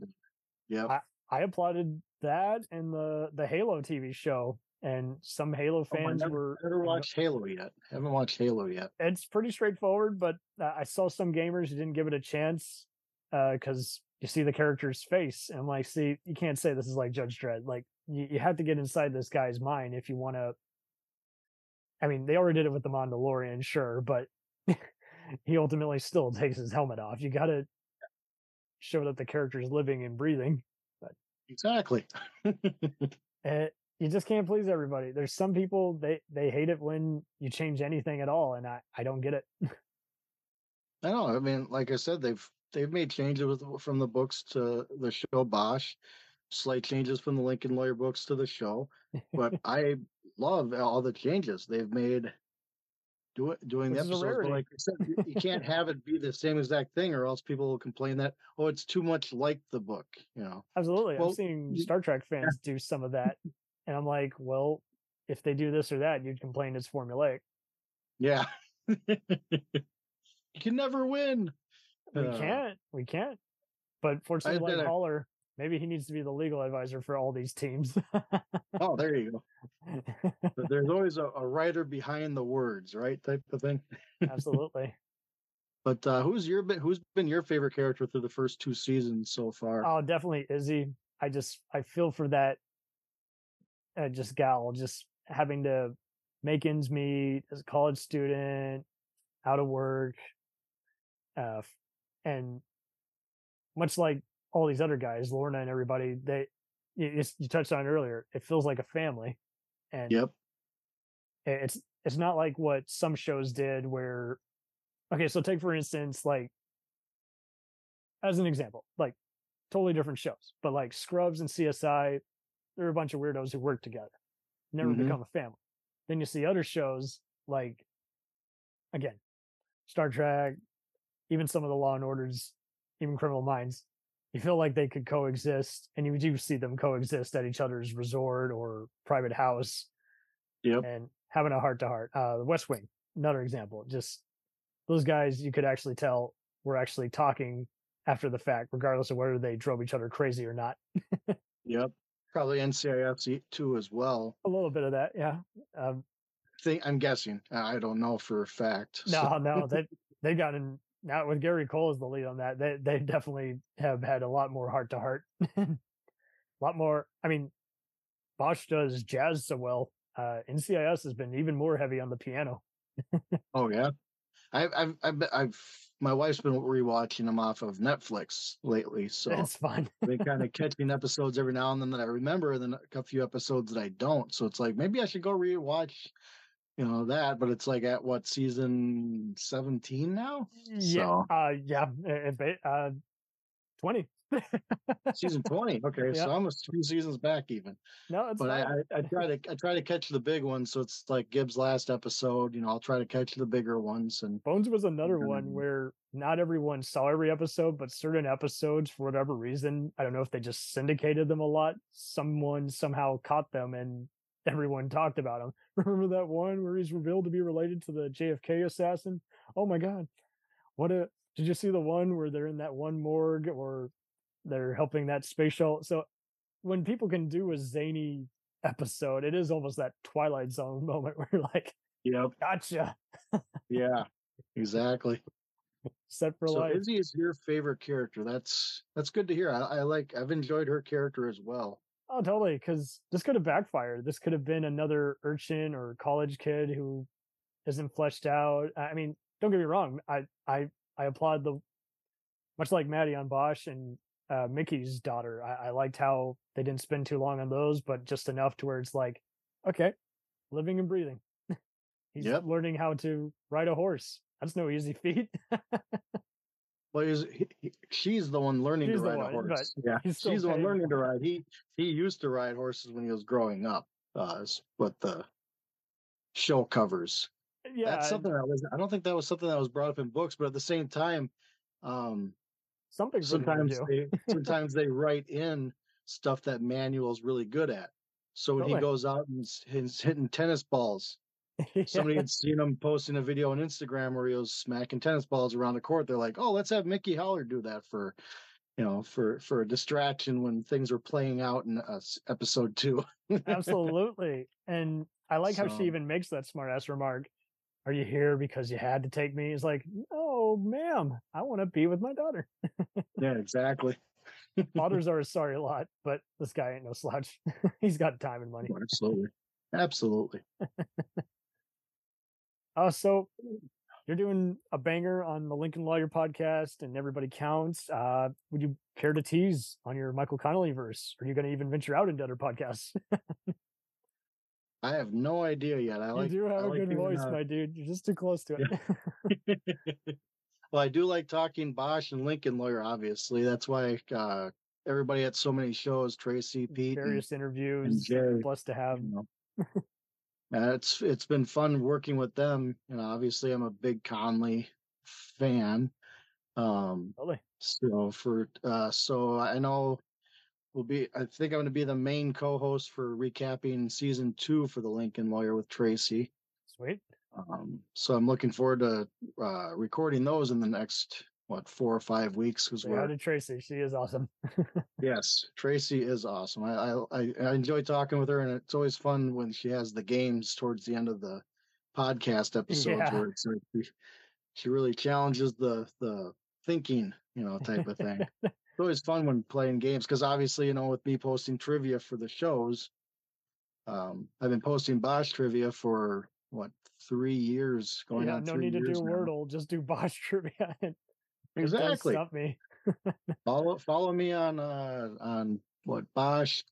yeah, I, I applauded that and the the Halo TV show, and some Halo Oh, fans never, were. never watched Halo yet. Haven't watched Halo yet. It's pretty straightforward, but uh, I saw some gamers who didn't give it a chance because you see the character's face, and like, see, you can't say this is like Judge Dredd. Like, you, you have to get inside this guy's mind if you want to. I mean, they already did it with the Mandalorian, sure, but he ultimately still takes his helmet off. You got to show that the character is living and breathing. Exactly. and eh, you just can't please everybody. There's some people they they hate it when you change anything at all, and I I don't get it. I know. I mean, like I said, they've they've made changes with, from the books to the show Bosch, slight changes from the Lincoln Lawyer books to the show. But I love all the changes they've made. Do it, doing Which the episodes, like I said, you, can't have it be the same exact thing, or else people will complain that oh, it's too much like the book. You know. Absolutely, Well, I'm seeing Star Trek fans do some of that, and I'm like, well, if they do this or that, you'd complain it's formulaic. Yeah. You can never win. We Uh, can't. We can't. But fortunately, like Haller, maybe he needs to be the legal advisor for all these teams. Oh, there you go. There's always a, a writer behind the words, right? Type of thing. Absolutely. But uh, who's your who's been your favorite character through the first two seasons so far? Oh, definitely Izzy. I just I feel for that uh, just gal just having to make ends meet as a college student, out of work, uh, and much like all these other guys, Lorna and everybody, they you, you touched on earlier. It feels like a family, and Yep. it's it's not like what some shows did where okay so take for instance like as an example like totally different shows but like scrubs and csi they're a bunch of weirdos who work together never Mhm. become a family then you see other shows like again star trek even some of the law and orders even criminal minds you feel like they could coexist and you do see them coexist at each other's resort or private house Yep. and having a heart to heart. Uh, the West Wing, another example. Just those guys, you could actually tell were actually talking after the fact, regardless of whether they drove each other crazy or not. Yep. Probably NCIS E too as well. A little bit of that, yeah. Um, Think I'm guessing. I don't know for a fact. no, so- no, they they got in now with Gary Cole as the lead on that. They they definitely have had a lot more heart to heart, a lot more. I mean, Bosch does jazz so well. Uh, NCIS has been even more heavy on the piano. Oh yeah, I've I've I've, I've my wife's been rewatching them off of Netflix lately, so It's fun. they kind of catching episodes every now and then that I remember, and then a few episodes that I don't. So it's like maybe I should go rewatch, you know, that. But it's like at what season seventeen now? Yeah, uh, yeah, uh, uh, twenty. season twenty. Okay, Yeah. so almost three seasons back even. No, it's but I. I, I try to I try to catch the big ones. So it's like Gibbs' last episode. You know, I'll try to catch the bigger ones. And Bones was another one where not everyone saw every episode, but certain episodes, for whatever reason, I don't know if they just syndicated them a lot. Someone somehow caught them and everyone talked about him. Remember that one where he's revealed to be related to the JFK assassin? Oh my God. What a. Did you see the one where they're in that one morgue or they're helping that space shuttle? So when people can do a zany episode, it is almost that Twilight Zone moment where you're like, yep, gotcha. yeah, exactly. Set for so life. Izzy is your favorite character. That's that's good to hear. I, I like. I've enjoyed her character as well. Oh, totally. Because this could have backfired. This could have been another urchin or college kid who isn't fleshed out. I mean, don't get me wrong. I I I applaud the much like Maddie on Bosch and uh, Mickey's daughter. I, I liked how they didn't spend too long on those, but just enough to where it's like, okay, living and breathing. He's Yep. learning how to ride a horse. That's no easy feat. Well, he's, he, he- she's the one learning She's to ride one, a horse. Yeah, he's still she's the one learning to ride. He he used to ride horses when he was growing up. Uh, is what the show covers. yeah, That's something that was. I don't think that was something that was brought up in books, but at the same time, um, something for them to sometimes they sometimes they write in stuff that Manuel's really good at. So when he goes out and s- he's hitting tennis balls, somebody had seen him posting a video on Instagram where he was smacking tennis balls around the court. They're like, "Oh, let's have Mickey Haller do that for, you know, for for a distraction when things were playing out in uh, episode two. Absolutely. And I like how she even makes that smart ass remark. Are you here because you had to take me? It's like, no, ma'am. I want to be with my daughter. yeah, exactly. Fathers are a sorry lot, but this guy ain't no slouch. He's got time and money. Absolutely, absolutely. Uh, so you're doing a banger on the Lincoln Lawyer podcast and everybody counts. Uh, would you care to tease on your Michael Connelly verse? Are you going to even venture out into other podcasts? I have no idea yet. I like. you do have a like good voice, my dude. You're just too close to it. well, I do like talking Bosch and Lincoln Lawyer. Obviously, that's why uh, everybody at so many shows, Tracy, Pete, and- Various interviews. Jay, Blessed to have. you know. Uh, it's it's been fun working with them. You know, obviously, I'm a big Connelly fan. Um, Totally. so for uh, so I know we'll be. I think I'm going to be the main co-host for recapping season two for the Lincoln Lawyer with Tracy. Sweet. Um, so I'm looking forward to uh, recording those in the next what four or five weeks because we're hi to Tracy. She is awesome. Yes, Tracy is awesome. I, I I enjoy talking with her, and it's always fun when she has the games towards the end of the podcast episodes Yeah. where it's like she- she really challenges the the thinking, you know, type of thing. it's always fun when playing games because obviously, you know, with me posting trivia for the shows, um, I've been posting Bosch trivia for what three years, going yeah, on no three need to do now. Wordle. Just do Bosch trivia. Exactly. stump me. follow follow me on uh on what Bosch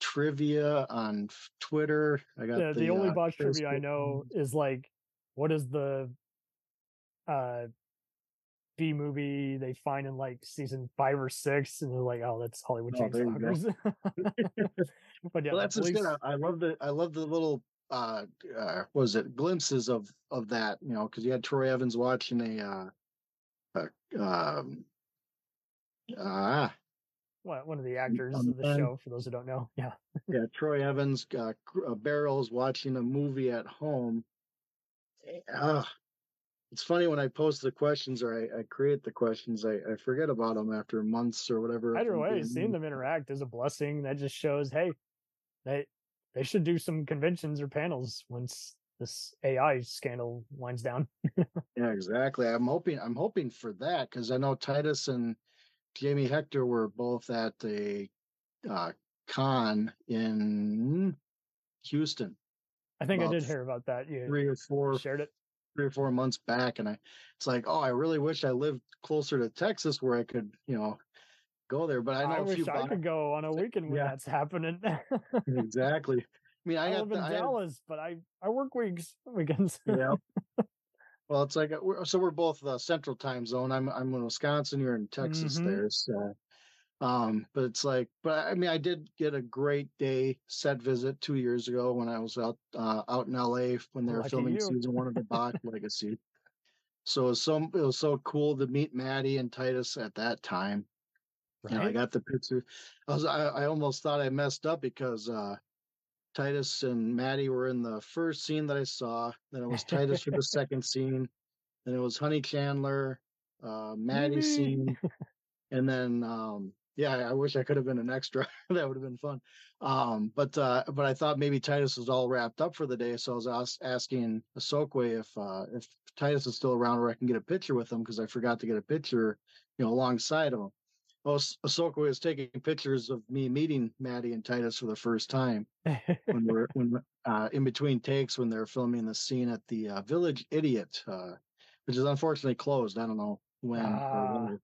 trivia on Twitter. I got the, the, only uh, Bosch trivia I know is like, what is the uh B movie they find in like season five or six, and they're like, oh, that's Hollywood Oh, there you go. Chainstalkers. but yeah, well, that's just police- good. I, love the I love the little uh uh what was it glimpses of of that you know because you had Troy Evans watching a uh, uh um ah what, one of the actors Um, of the show. For those who don't know, yeah, yeah Troy Evans uh, uh, Barrels watching a movie at home. Ah, it's funny when I post the questions or I, I create the questions, I, I forget about them after months or whatever. either way, seeing them interact is a blessing. That just shows, hey, they they should do some conventions or panels once this AI scandal winds down. Yeah, exactly. I'm hoping I'm hoping for that because I know Titus and Jamie Hector were both at a uh, con in Houston I think I did hear about that. You three or four shared it. three or four months back, and I it's like, oh, I really wish I lived closer to Texas where I could, you know, go there. But I know I, a wish few I could go on a weekend when Yeah. that's happening. exactly. I mean, I, I, got live the, in I Dallas, but I I work weeks weekends. yeah. Well, it's like uh, we're, so we're both the central time zone. I'm I'm in Wisconsin. You're in Texas. Mhm. There, so um, but it's like, but I mean, I did get a great day set visit two years ago when I was out uh, out in LA when they were Lucky filming you. season one of the Bosch Legacy. So it was so it was so cool to meet Maddie and Titus at that time. You know, I got the picture. I was I, I almost thought I messed up because uh Titus and Maddie were in the first scene that I saw. Then it was Titus for the second scene. Then it was Honey Chandler, uh Maddie's Mimi. scene. And then um yeah, I wish I could have been an extra. that would have been fun. Um but uh but I thought maybe Titus was all wrapped up for the day. So I was as- asking Asokwe if uh if Titus is still around where I can get a picture with him because I forgot to get a picture, you know, alongside of him. Well, Ahs- Ahsoka was taking pictures of me meeting Maddie and Titus for the first time when we're when uh, in between takes when they're filming the scene at the uh, Village Idiot, uh, which is unfortunately closed. I don't know when. or Ah, whether,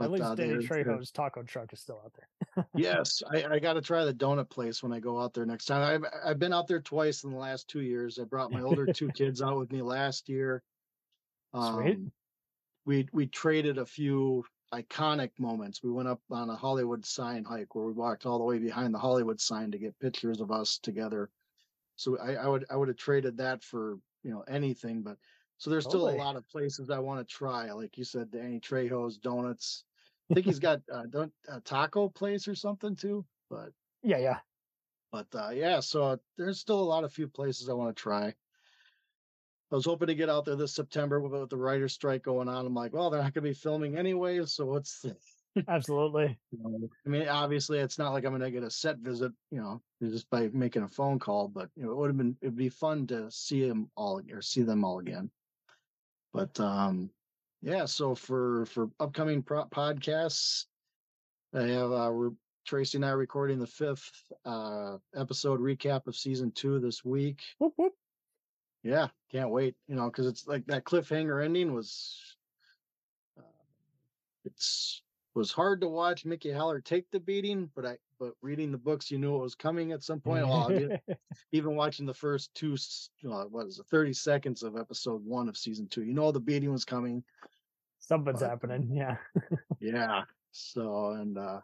At least uh, Danny Trejo's taco truck is still out there. yes, I, I got to try the donut place when I go out there next time. I've I've been out there twice in the last two years. I brought my older two kids out with me last year. Sweet. Um, we we traded a few iconic moments. We went up on a Hollywood sign hike where we walked all the way behind the Hollywood sign to get pictures of us together. So I, I would I would have traded that for you know anything, but so there's still a lot of places I want to try. Like you said, Danny Trejo's donuts. I think he's got uh, don't, a taco place or something too. But Yeah, yeah. but uh, yeah, so uh, there's still a lot of few places I want to try. I was hoping to get out there this September with, the writer's strike going on. I'm like, well, they're not going to be filming anyway, so what's the, Absolutely. you know, I mean, obviously, it's not like I'm going to get a set visit, you know, just by making a phone call. But you know, it would have been it'd be fun to see them all or see them all again. But um, yeah. So for for upcoming pro- podcasts, I have uh, we're Tracy and I recording the fifth uh episode recap of season two this week. Whoop, whoop. Yeah, can't wait. You know, because it's like that cliffhanger ending was. Uh, it's was hard to watch Mickey Haller take the beating, but I but reading the books, you knew it was coming at some point. Well, I even watching the first two, s- uh, what is it, thirty seconds of episode one of season two, you know the beating was coming. Something's But- happening. Yeah. Yeah. So and uh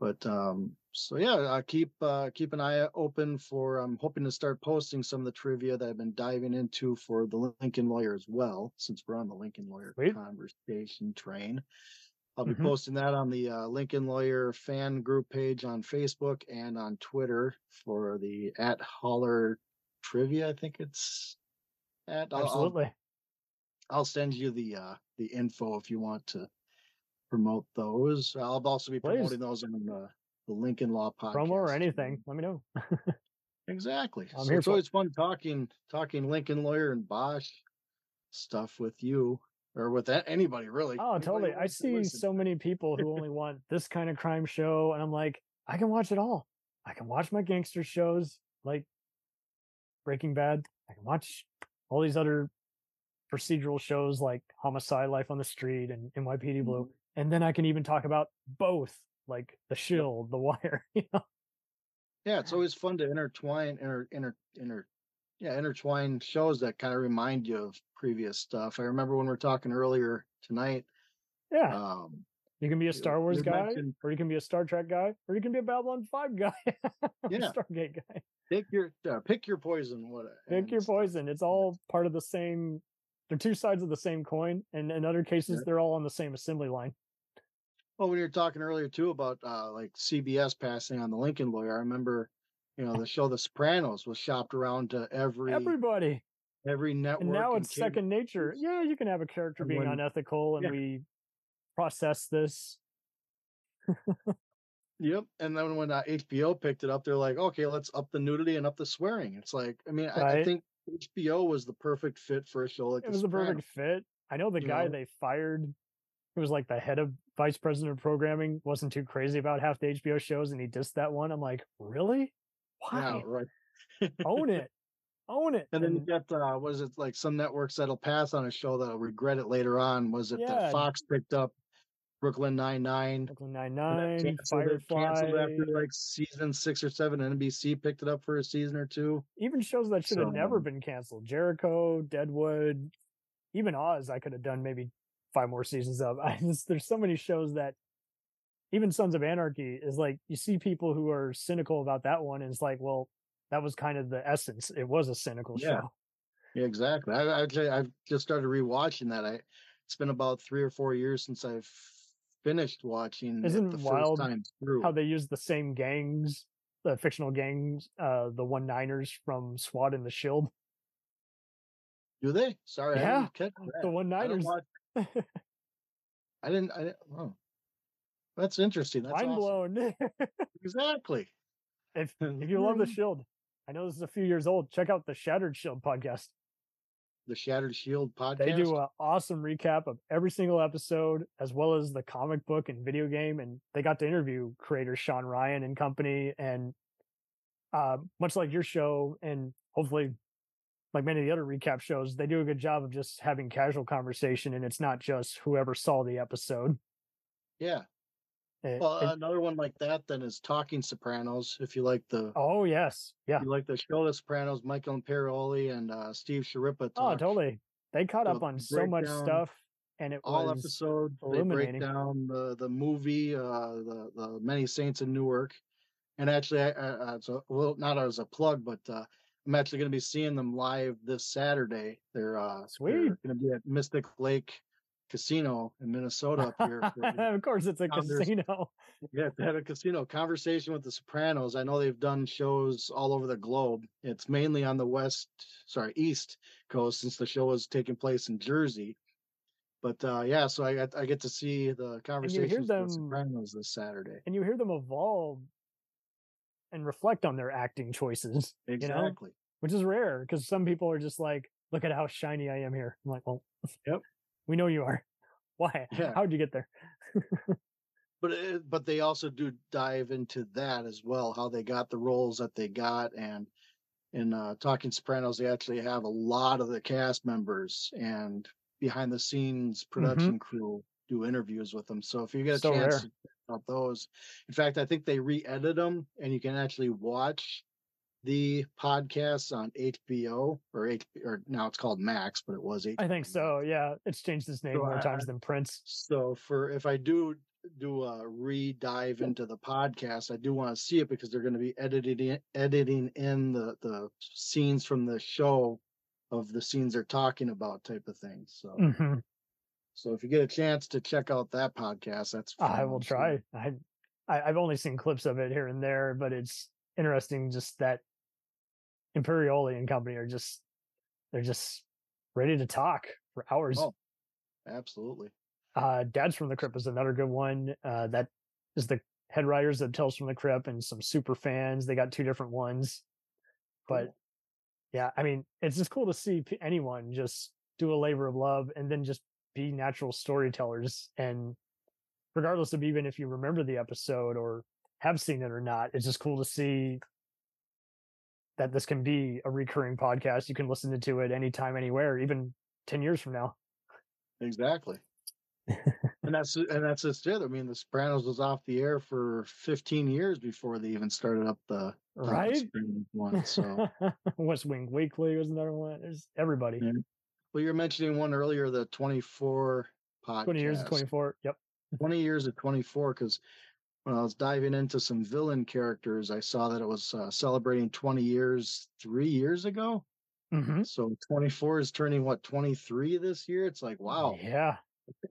but um so yeah, uh, keep uh keep an eye open for I'm hoping to start posting some of the trivia that I've been diving into for the Lincoln Lawyer as well, since we're on the Lincoln Lawyer conversation train. I'll be Mhm. posting that on the uh, Lincoln Lawyer fan group page on Facebook and on Twitter for the at Haller Trivia. I think it's And I'll- I'll- Absolutely. I'll send you the uh the info if you want to promote those. I'll also be Please. promoting those on the the Lincoln Law podcast. Promo or anything, let me know. Exactly. I'm so it's it. always fun talking talking Lincoln Lawyer and Bosch stuff with you or with anybody really. Oh, Anybody totally. I wants to see so many people who only want this kind of crime show, and I'm like, I can watch it all. I can watch my gangster shows like Breaking Bad. I can watch all these other procedural shows like Homicide, Life on the Street, and NYPD Blue, Mm-hmm. and then I can even talk about both, like The Shield, The Wire. You know? Yeah, it's always fun to intertwine inter inter inter yeah, intertwine shows that kind of remind you of previous stuff. I remember when we are talking earlier tonight. Yeah. Um You can be a Star Wars guy, mentioned- or you can be a Star Trek guy, or you can be a Babylon 5 guy, Yeah. Stargate guy. pick your uh, pick your poison. What Pick your poison. It's all part of the same. They're two sides of the same coin, and in other cases, Yeah. they're all on the same assembly line. Well, when you were talking earlier too about uh, like CBS passing on the Lincoln Lawyer, I remember, you know, the show The Sopranos was shopped around to every Everybody, every network. and now and it's cable- second nature. Yeah, you can have a character And being when- unethical, and yeah. we process this. Yep. And then when uh, HBO picked it up, they're like, okay, let's up the nudity and up the swearing. It's like, I mean, I, I think HBO was the perfect fit for a show like It The was a perfect fit. I know the You guy know? they fired, who was like the head of vice president of programming, wasn't too crazy about half the HBO shows, and he dissed that one. I'm like, really? Yeah, Why? right. Own it, own it. And then you get uh was it like some networks that'll pass on a show that'll regret it later on? Was it Yeah. that Fox picked up Brooklyn Nine Nine? Brooklyn Nine Nine, Canceled after like season six or seven. NBC picked it up for a season or two. even shows that should have So, never been canceled. Jericho, Deadwood, even Oz. I could have done maybe five more seasons of. I just, there's so many shows that even Sons of Anarchy is like you see people who are cynical about that one, and it's like, well, that was kind of the essence. It was a cynical Yeah. show. Yeah, exactly. I, actually I've just started rewatching that. I it's been about three or four years since I've finished watching Isn't the it wild first time through. how they use the same gangs, the fictional gangs, uh, the one niners from SWAT and the Shield. Do they? Sorry, I Yeah, didn't catch that. the one niners. I didn't. I didn't. Oh. That's interesting. That's Mind awesome. blown. Exactly. if if you love the Mhm. Shield, I know this is a few years old. Check out the Shattered Shield podcast. The Shattered Shield podcast. They do an awesome recap of every single episode, as well as the comic book and video game. And they got to interview creator Shawn Ryan and company. And uh, much like your show, and hopefully, like many of the other recap shows, they do a good job of just having casual conversation. And it's not just whoever saw the episode. yeah. It- Well, it- another one like that then is Talking Sopranos. If you like the, oh yes, yeah. you like the show The Sopranos, Michael Imperioli and uh, Steve Schirripa Oh, totally. They caught So up on so much down stuff, and it all was episode. They break down the the movie, uh, the the Many Saints in Newark, and actually, I, I, I- it's a well, not as a plug, but uh, I'm actually going to be seeing them live this Saturday. They're uh, Sweet. They're going to be at Mystic Lake Casino in Minnesota up here. for of course, it's a casino. Yeah, they had a casino conversation with the Sopranos. I know they've done shows all over the globe. It's mainly on the west, sorry, east coast, since the show was taking place in Jersey. But uh, yeah, so I I get to see the conversations with the Sopranos this Saturday. and you hear them evolve and reflect on their acting choices. You know, Exactly. which is rare because some people are just like, "Look at how shiny I am here." I'm like, "Well, Yep. we know you are. Why? Yeah. How'd you get there?" But but they also do dive into that as well, how they got the roles that they got, and in uh, Talking Sopranos, they actually have a lot of the cast members and behind the scenes production crew do interviews with them. So if you get a So chance rare. To check out those, in fact, I think they re-edit them, and you can actually watch the podcasts on HBO or H or now it's called Max, but it was HBO. I think so. Yeah, it's changed its name So more I- times than Prince. So for if I do do a re-dive into the podcast, I do want to see it because they're going to be editing editing in the the scenes from the show of the scenes they're talking about type of thing. So Mhm. So if you get a chance to check out that podcast, that's I will try. I, I I've only seen clips of it here and there, but it's interesting just that Imperioli and company are just they're just ready to talk for hours. Oh, absolutely. Uh, Dads from the Crypt is another good one. Uh, that is the head writers of Tales from the Crypt and some super fans. They got two different ones, but yeah, I mean, it's just cool to see anyone just do a labor of love and then just be natural storytellers. And regardless of even if you remember the episode or have seen it or not, it's just cool to see that this can be a recurring podcast. You can listen to it anytime, anywhere, even 10 years from now. Exactly. and that's and that's just it. I mean, The Sopranos was off the air for 15 years before they even started up the the Right? One. So, West Wing Weekly was another one. There's everybody. Well, you're mentioning one earlier, the 24 podcast. 20 years of 24. Yep. 20 years of 24 because when I was diving into some villain characters, I saw that it was uh, celebrating 20 years three years ago. Mm-hmm. So 24 is turning what 23 this year. It's like wow, Yeah.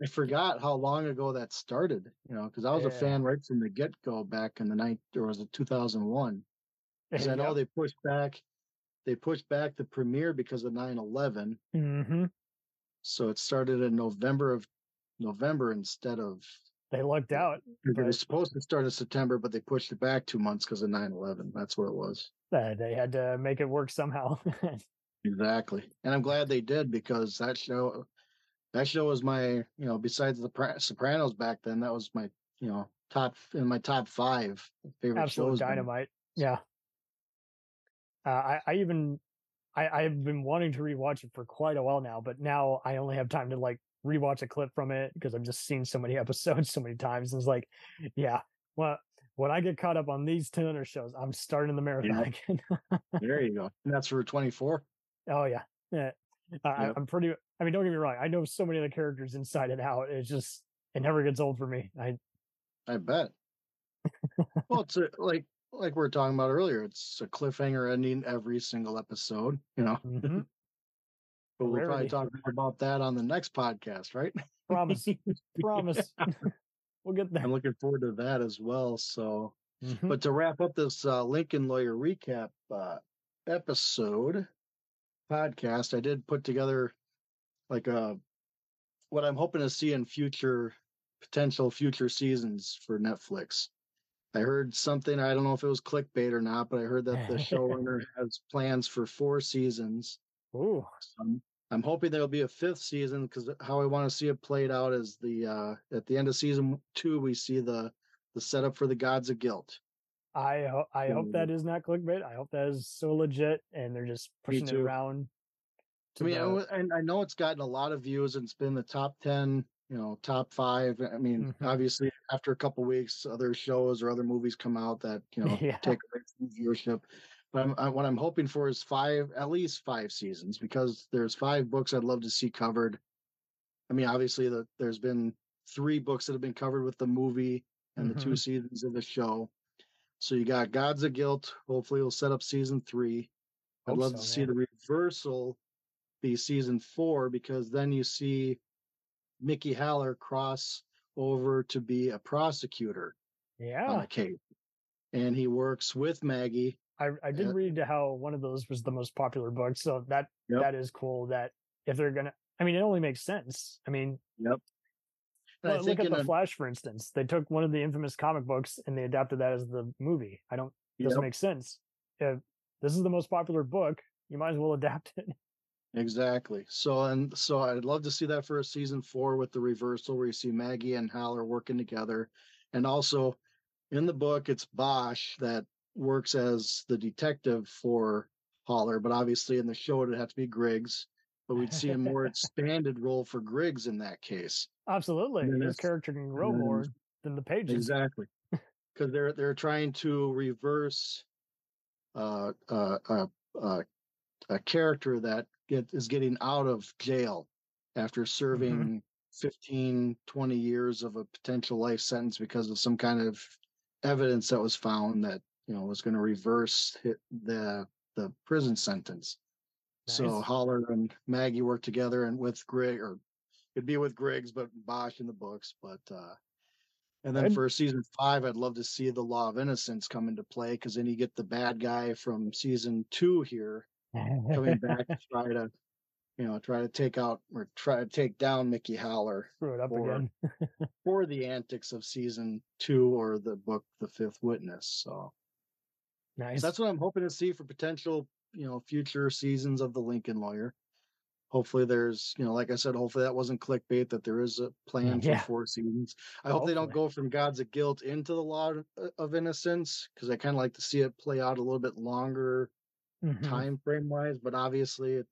I forgot how long ago that started. You know, because I was a fan right from the get go back in the night, or was it 2001? Because I know they pushed back, they pushed back the premiere because of 9/11. Mm-hmm. So it started in November of November instead of They lucked out. It was supposed to start in September, but they pushed it back two months because of 9 11. That's what it was. Uh, they had to make it work somehow. Exactly. And I'm glad they did because that show, that show was my, you know, besides the Sopranos back then, that was my, you know, top in my top five favorite Absolute shows. dynamite. Yeah. Uh, I, I even I, I've been wanting to rewatch it for quite a while now, but now I only have time to like rewatch a clip from it because I've just seen so many episodes so many times. And it's like, yeah, well, when I get caught up on these 10 other shows, I'm starting the marathon again. There you go. And that's for 24. Oh yeah, yeah. I- Yep. I'm pretty. I mean, don't get me wrong. I know so many of the characters inside and out. It's just it never gets old for me. I I bet. well, it's a, like, like we are talking about earlier, it's a cliffhanger ending every single episode, you know. Mhm. but we'll probably talk about that on the next podcast, right? promise, promise. we'll get there. I'm looking forward to that as well. So, Mhm. but to wrap up this uh, Lincoln Lawyer recap uh, episode podcast, I did put together like a what I'm hoping to see in future potential future seasons for Netflix. I heard something, I don't know if it was clickbait or not, but I heard that the showrunner has plans for four seasons. Ooh. I'm, hoping there'll be a fifth season because how I want to see it played out is the uh at the end of season two we see the the setup for the gods of guilt. I ho- I hope that is not clickbait. I hope that is so legit, and they're just pushing it around. I mean, the- I and I know it's gotten a lot of views and it's been the top 10, you know, top five. I mean, Mm-hmm. obviously, after a couple weeks, other shows or other movies come out that, you know, Yeah. take away from viewership. But I'm, I, what I'm hoping for is five, at least five seasons, because there's five books I'd love to see covered. I mean, obviously, the, there's been three books that have been covered with the movie and the two Mhm. seasons of the show. So you got Gods of Guilt. Hopefully, we'll set up season three. I'd love so, to see the reversal be season four because then you see Mickey Haller cross over to be a prosecutor on yeah, a case. And he works with Maggie. I I did Yeah. read how one of those was the most popular book, so that Yep. that is cool. That if they're gonna, I mean, it only makes sense. I mean, Yep. Well, look at the a- Flash, for instance. They took one of the infamous comic books and they adapted that as the movie. I don't doesn't Yep. make sense. If this is the most popular book, you might as well adapt it. Exactly. So and so I'd love to see that for a season four with the reversal where you see Maggie and Haller working together. And also in the book it's Bosch that works as the detective for Haller, but obviously in the show it'd have to be Griggs. But we'd see a more expanded role for Griggs in that case. Absolutely, And his character can grow more than the pages. Exactly. Because they're they're trying to reverse uh, uh, uh, uh, a character that get, is getting out of jail after serving 15, 20 years of a potential life sentence because of some kind of evidence that was found that you know was going to reverse hit the the prison sentence. So Haller and Maggie work together and with Greg or it'd be with Griggs, but Bosch in the books. But uh and then for season five, I'd love to see the Law of Innocence come into play because then you get the bad guy from season two here coming back to try to you know, try to take out or try to take down Mickey Haller Screw it up for, again. for the antics of season two or the book The Fifth Witness. So Nice. that's what I'm hoping to see for potential, you know, future seasons of the Lincoln Lawyer. Hopefully, there's, you know, like I said, hopefully that wasn't clickbait. That there is a uh, plan Yeah. for four seasons. I hope they don't go from Gods of Guilt into the Law of- uh, of Innocence because I kind of like to see it play out a little bit longer Mhm. time frame wise. But obviously, it,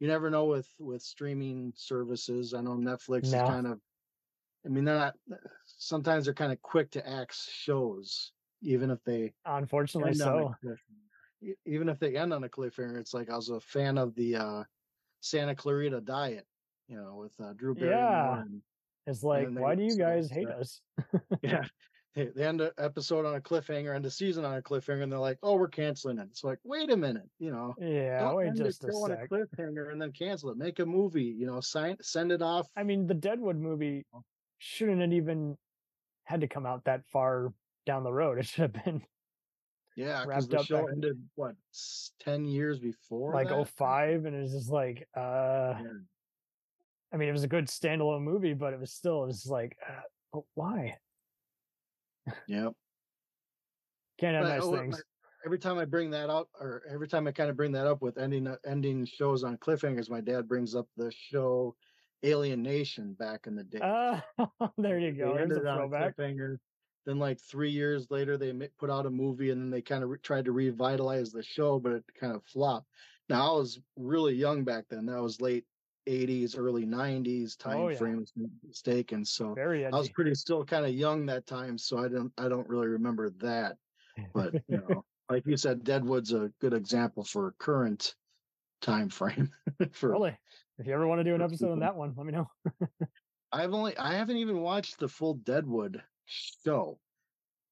you never know with with streaming services. I know Netflix No. is kind of. I mean, they're not. Sometimes they're kind of quick to axe shows, even if they Unfortunately, end on a so. Even if they end on a cliffhanger, it's like I was a fan of the uh Santa Clarita Diet, you know, with uh, Drew Barrymore. Yeah. And, It's like, why do you guys hate upset. us? yeah, they, they end an episode on a cliffhanger, end a season on a cliffhanger, and they're like, "Oh, we're canceling it." It's like, wait a minute, you know, Yeah, wait just a show on a cliffhanger and then cancel it. Make a movie, you know, sign send it off. I mean, the Deadwood movie shouldn't have even had to come out that far down the road. It should have been Yeah, because the show ended what ten years before, like that? 05 and it's just like uh I mean, it was a good standalone movie, but it was still, it was like, uh, but why? Yep. Can't have But, nice oh, things. every time I bring that up, or every time I kind of bring that up with ending uh, ending shows on cliffhangers, my dad brings up the show Alien Nation back in the day. Uh, there you They go. There's a ended throwback. cliffhanger. Then, like three years later, they put out a movie, and then they kind of re- tried to revitalize the show, but it kind of flopped. Now, I was really young back then. That was late '80s, early '90s time Oh, yeah. frame, if I'm mistaken. So I was pretty still kind of young that time, so I don't I don't really remember that. But you know, like you said, Deadwood's a good example for current time frame. for Totally. If you ever want to do an episode on that one, let me know. I've only I haven't even watched the full Deadwood show.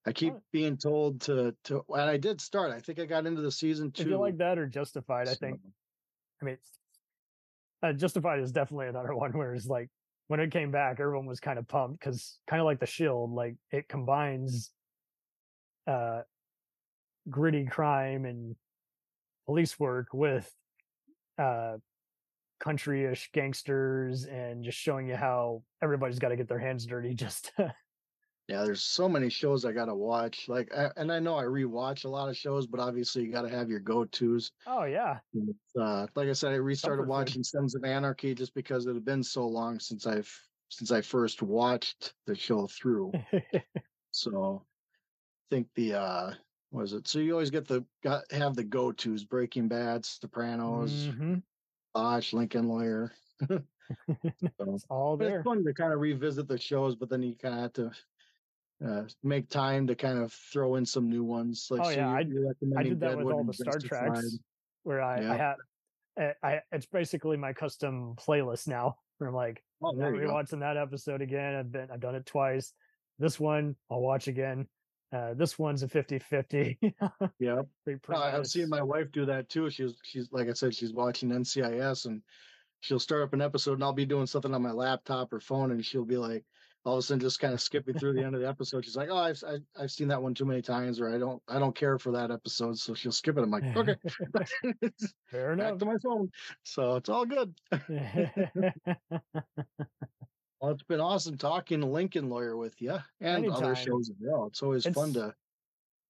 I keep being told to to and I did start. I think I got into the season two. If you like that or Justified, I think. I mean, it's, uh, Justified is definitely another one where it's like when it came back, everyone was kind of pumped because kind of like the Shield, like it combines uh gritty crime and police work with uh country-ish gangsters and just showing you how everybody's got to get their hands dirty just to Yeah, there's so many shows I gotta watch. Like, I, and I know I rewatch a lot of shows, but obviously you gotta have your go-tos. oh yeah Uh, like I said, I restarted food. watching Sons of Anarchy just because it had been so long since I've since I first watched the show through. so, I think the uh, was it? So you always get the got have the go-tos: Breaking Bad, Sopranos, Mhm. Bosch, Lincoln Lawyer. So, it's all there it's fun to kind of revisit the shows, but then you kind of have to uh, make time to kind of throw in some new ones. Like, oh so yeah, you're, I, I did that with all the Star Justified. Treks, where I, Yeah. I had, I, I it's basically my custom playlist now. Where I'm like, Oh, I'm there you watching that episode again. I've been, I've done it twice. This one I'll watch again. Uh, this one's a 50-50. Yeah. No, I've seen my wife do that too. She's she's like I said, she's watching NCIS and she'll start up an episode and I'll be doing something on my laptop or phone and she'll be like all of a sudden just kind of skipping through the end of the episode. She's like, Oh, I've I, I've seen that one too many times or I don't I don't care for that episode. So she'll skip it. I'm like, okay. Fair enough." Back to my phone. So it's all good. Well, it's been awesome talking Lincoln Lawyer with you and other shows as well. It's always fun to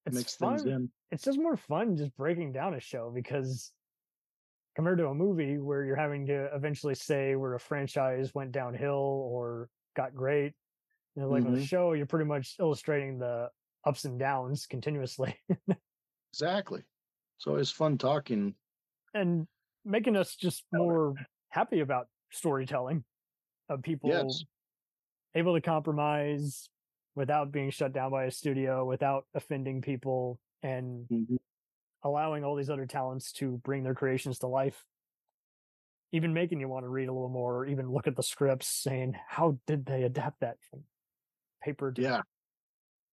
it's mix fun. things in. It's just more fun just breaking down a show because compared to a movie where you're having to eventually say where a franchise went downhill or got great. You know, like with a Mhm. show, you're pretty much illustrating the ups and downs continuously Exactly. It's always fun talking. and making us just more happy about storytelling of people Yes. able to compromise without being shut down by a studio, without offending people, and Mhm. allowing all these other talents to bring their creations to life. Even making you want to read a little more, or even look at the scripts, saying, "How did they adapt that from paper to Yeah.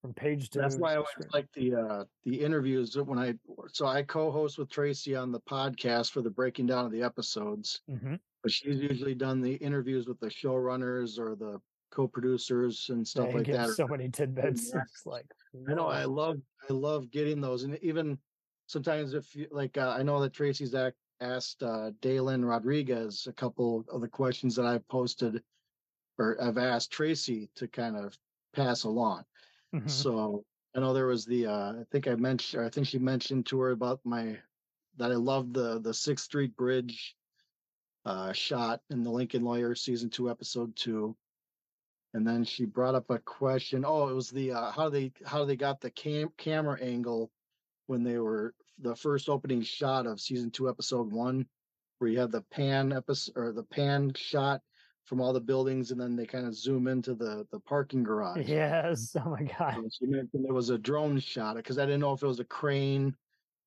from page to?" That's why I always screen?" like the uh the interviews that when I so I co-host with Tracy on the podcast for the breaking down of the episodes, Mhm. but she's usually done the interviews with the showrunners or the co-producers and stuff They like that. so many tidbits. Yeah. It's like I know I love I love getting those, and even sometimes if you like uh, I know that Tracy's act asked uh, Dailyn Rodriguez a couple of the questions that I've posted or I've asked Tracy to kind of pass along. Mhm. So I know there was the uh, I think I mentioned or I think she mentioned to her about my that I loved the the Sixth Street Bridge uh, shot in the Lincoln Lawyer season two episode two. And then she brought up a question. Oh, it was the uh, how do they how do they got the cam camera angle when they were the first opening shot of season two, episode one, where you have the pan episode or the pan shot from all the buildings, and then they kind of zoom into the the parking garage. Yes. Oh my god. She mentioned it was a drone shot because I didn't know if it was a crane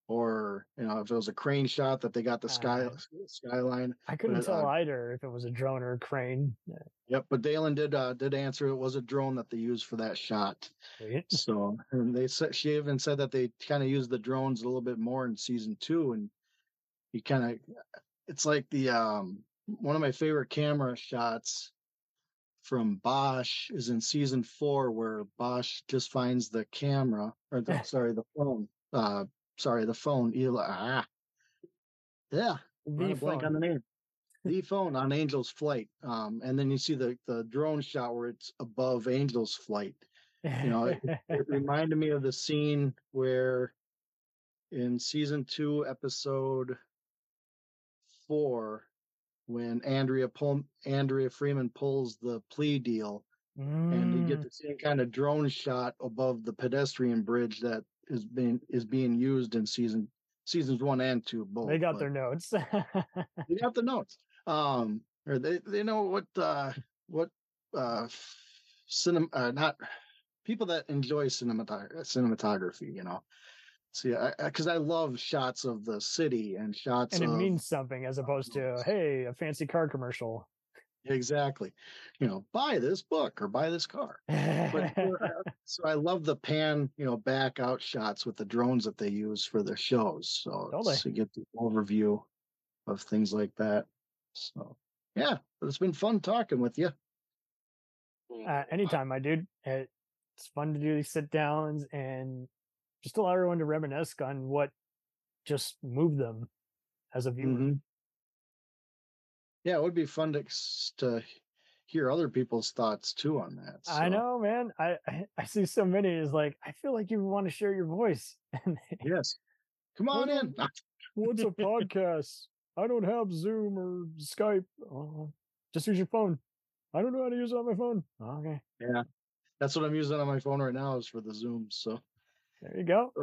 or you know if it was a crane shot that they got the sky skyline. I couldn't But, tell uh, either if it was a drone or a crane. Yep, but Dailyn did uh, did answer it was a drone that they used for that shot. So and they said she even said that they kind of used the drones a little bit more in season two, and you kind of it's like the um one of my favorite camera shots from Bosch is in season four where Bosch just finds the camera or the, sorry the phone uh sorry the phone Eli ah. Yeah The blank on phone. the name. The phone on Angel's flight um and then you see the the drone shot where it's above Angel's flight. You know it, it reminded me of the scene where in season two episode four when andrea pull andrea freeman pulls the plea deal and you get Mm, the same kind of drone shot above the pedestrian bridge that is being is being used in season seasons one and two both they got their notes. they got the notes. Um or they they know what uh what uh cinema uh, not people that enjoy cinematog- cinematography you know see i because I, love shots of the city and shots and it of means something as opposed to hey, a fancy car commercial. exactly you know buy this book or buy this car but you so i love the pan you know back out shots with the drones that they use for the shows so Totally. to get the overview of things like that so yeah but it's been fun talking with you uh, anytime, my dude. It, it's fun to do these sit downs and just allow everyone to reminisce on what just moved them as a viewer. Mhm. yeah it would be fun to to hear other people's thoughts too on that I know, man. I, I I see so many. Is like I feel like you want to share your voice. And yes come on in What's a podcast? I don't have Zoom or Skype. Oh, just use your phone. I don't know how to use it on my phone. Okay, yeah that's what i'm using on my phone right now is for the zoom so there you go.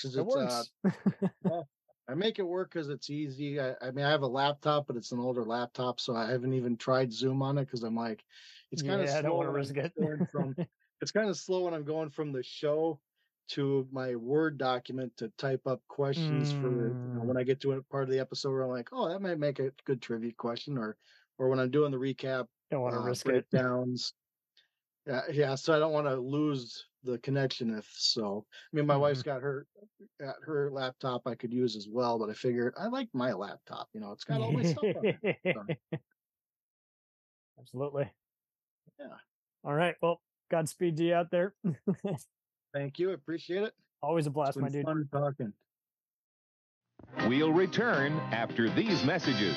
'cause It it's, uh, works. Yeah, I make it work because it's easy. I, I mean, I have a laptop, but it's an older laptop, so I haven't even tried Zoom on it because I'm like, it's kind of Yeah, I slow. don't wanna when risk I'm it. going from, it's kind of slow when I'm going from the show to my Word document to type up questions for you know, Mm. when I get to a part of the episode where I'm like, oh, that might make a good trivia question, or or when I'm doing the recap Don't want to uh, risk it. Downs. Yeah, yeah. So I don't want to lose the connection. If so, I mean, my wife's Mm-hmm. got her at her laptop I could use as well, but I figured I like my laptop. You know, it's got all my stuff on it. So, Absolutely. Yeah. All right. Well, Godspeed to you out there. Thank you. I appreciate it. Always a It's blast, been my dude. fun talking. We'll return after these messages.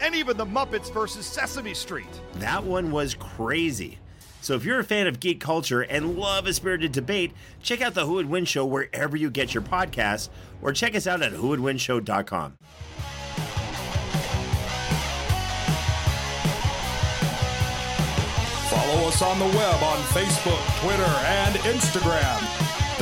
and even the Muppets versus Sesame Street. That one was crazy. So if you're a fan of geek culture and love a spirited debate, check out the Who Would Win Show wherever you get your podcasts, or check us out at whowouldwinshow.com. Follow us on the web on Facebook, Twitter, and Instagram.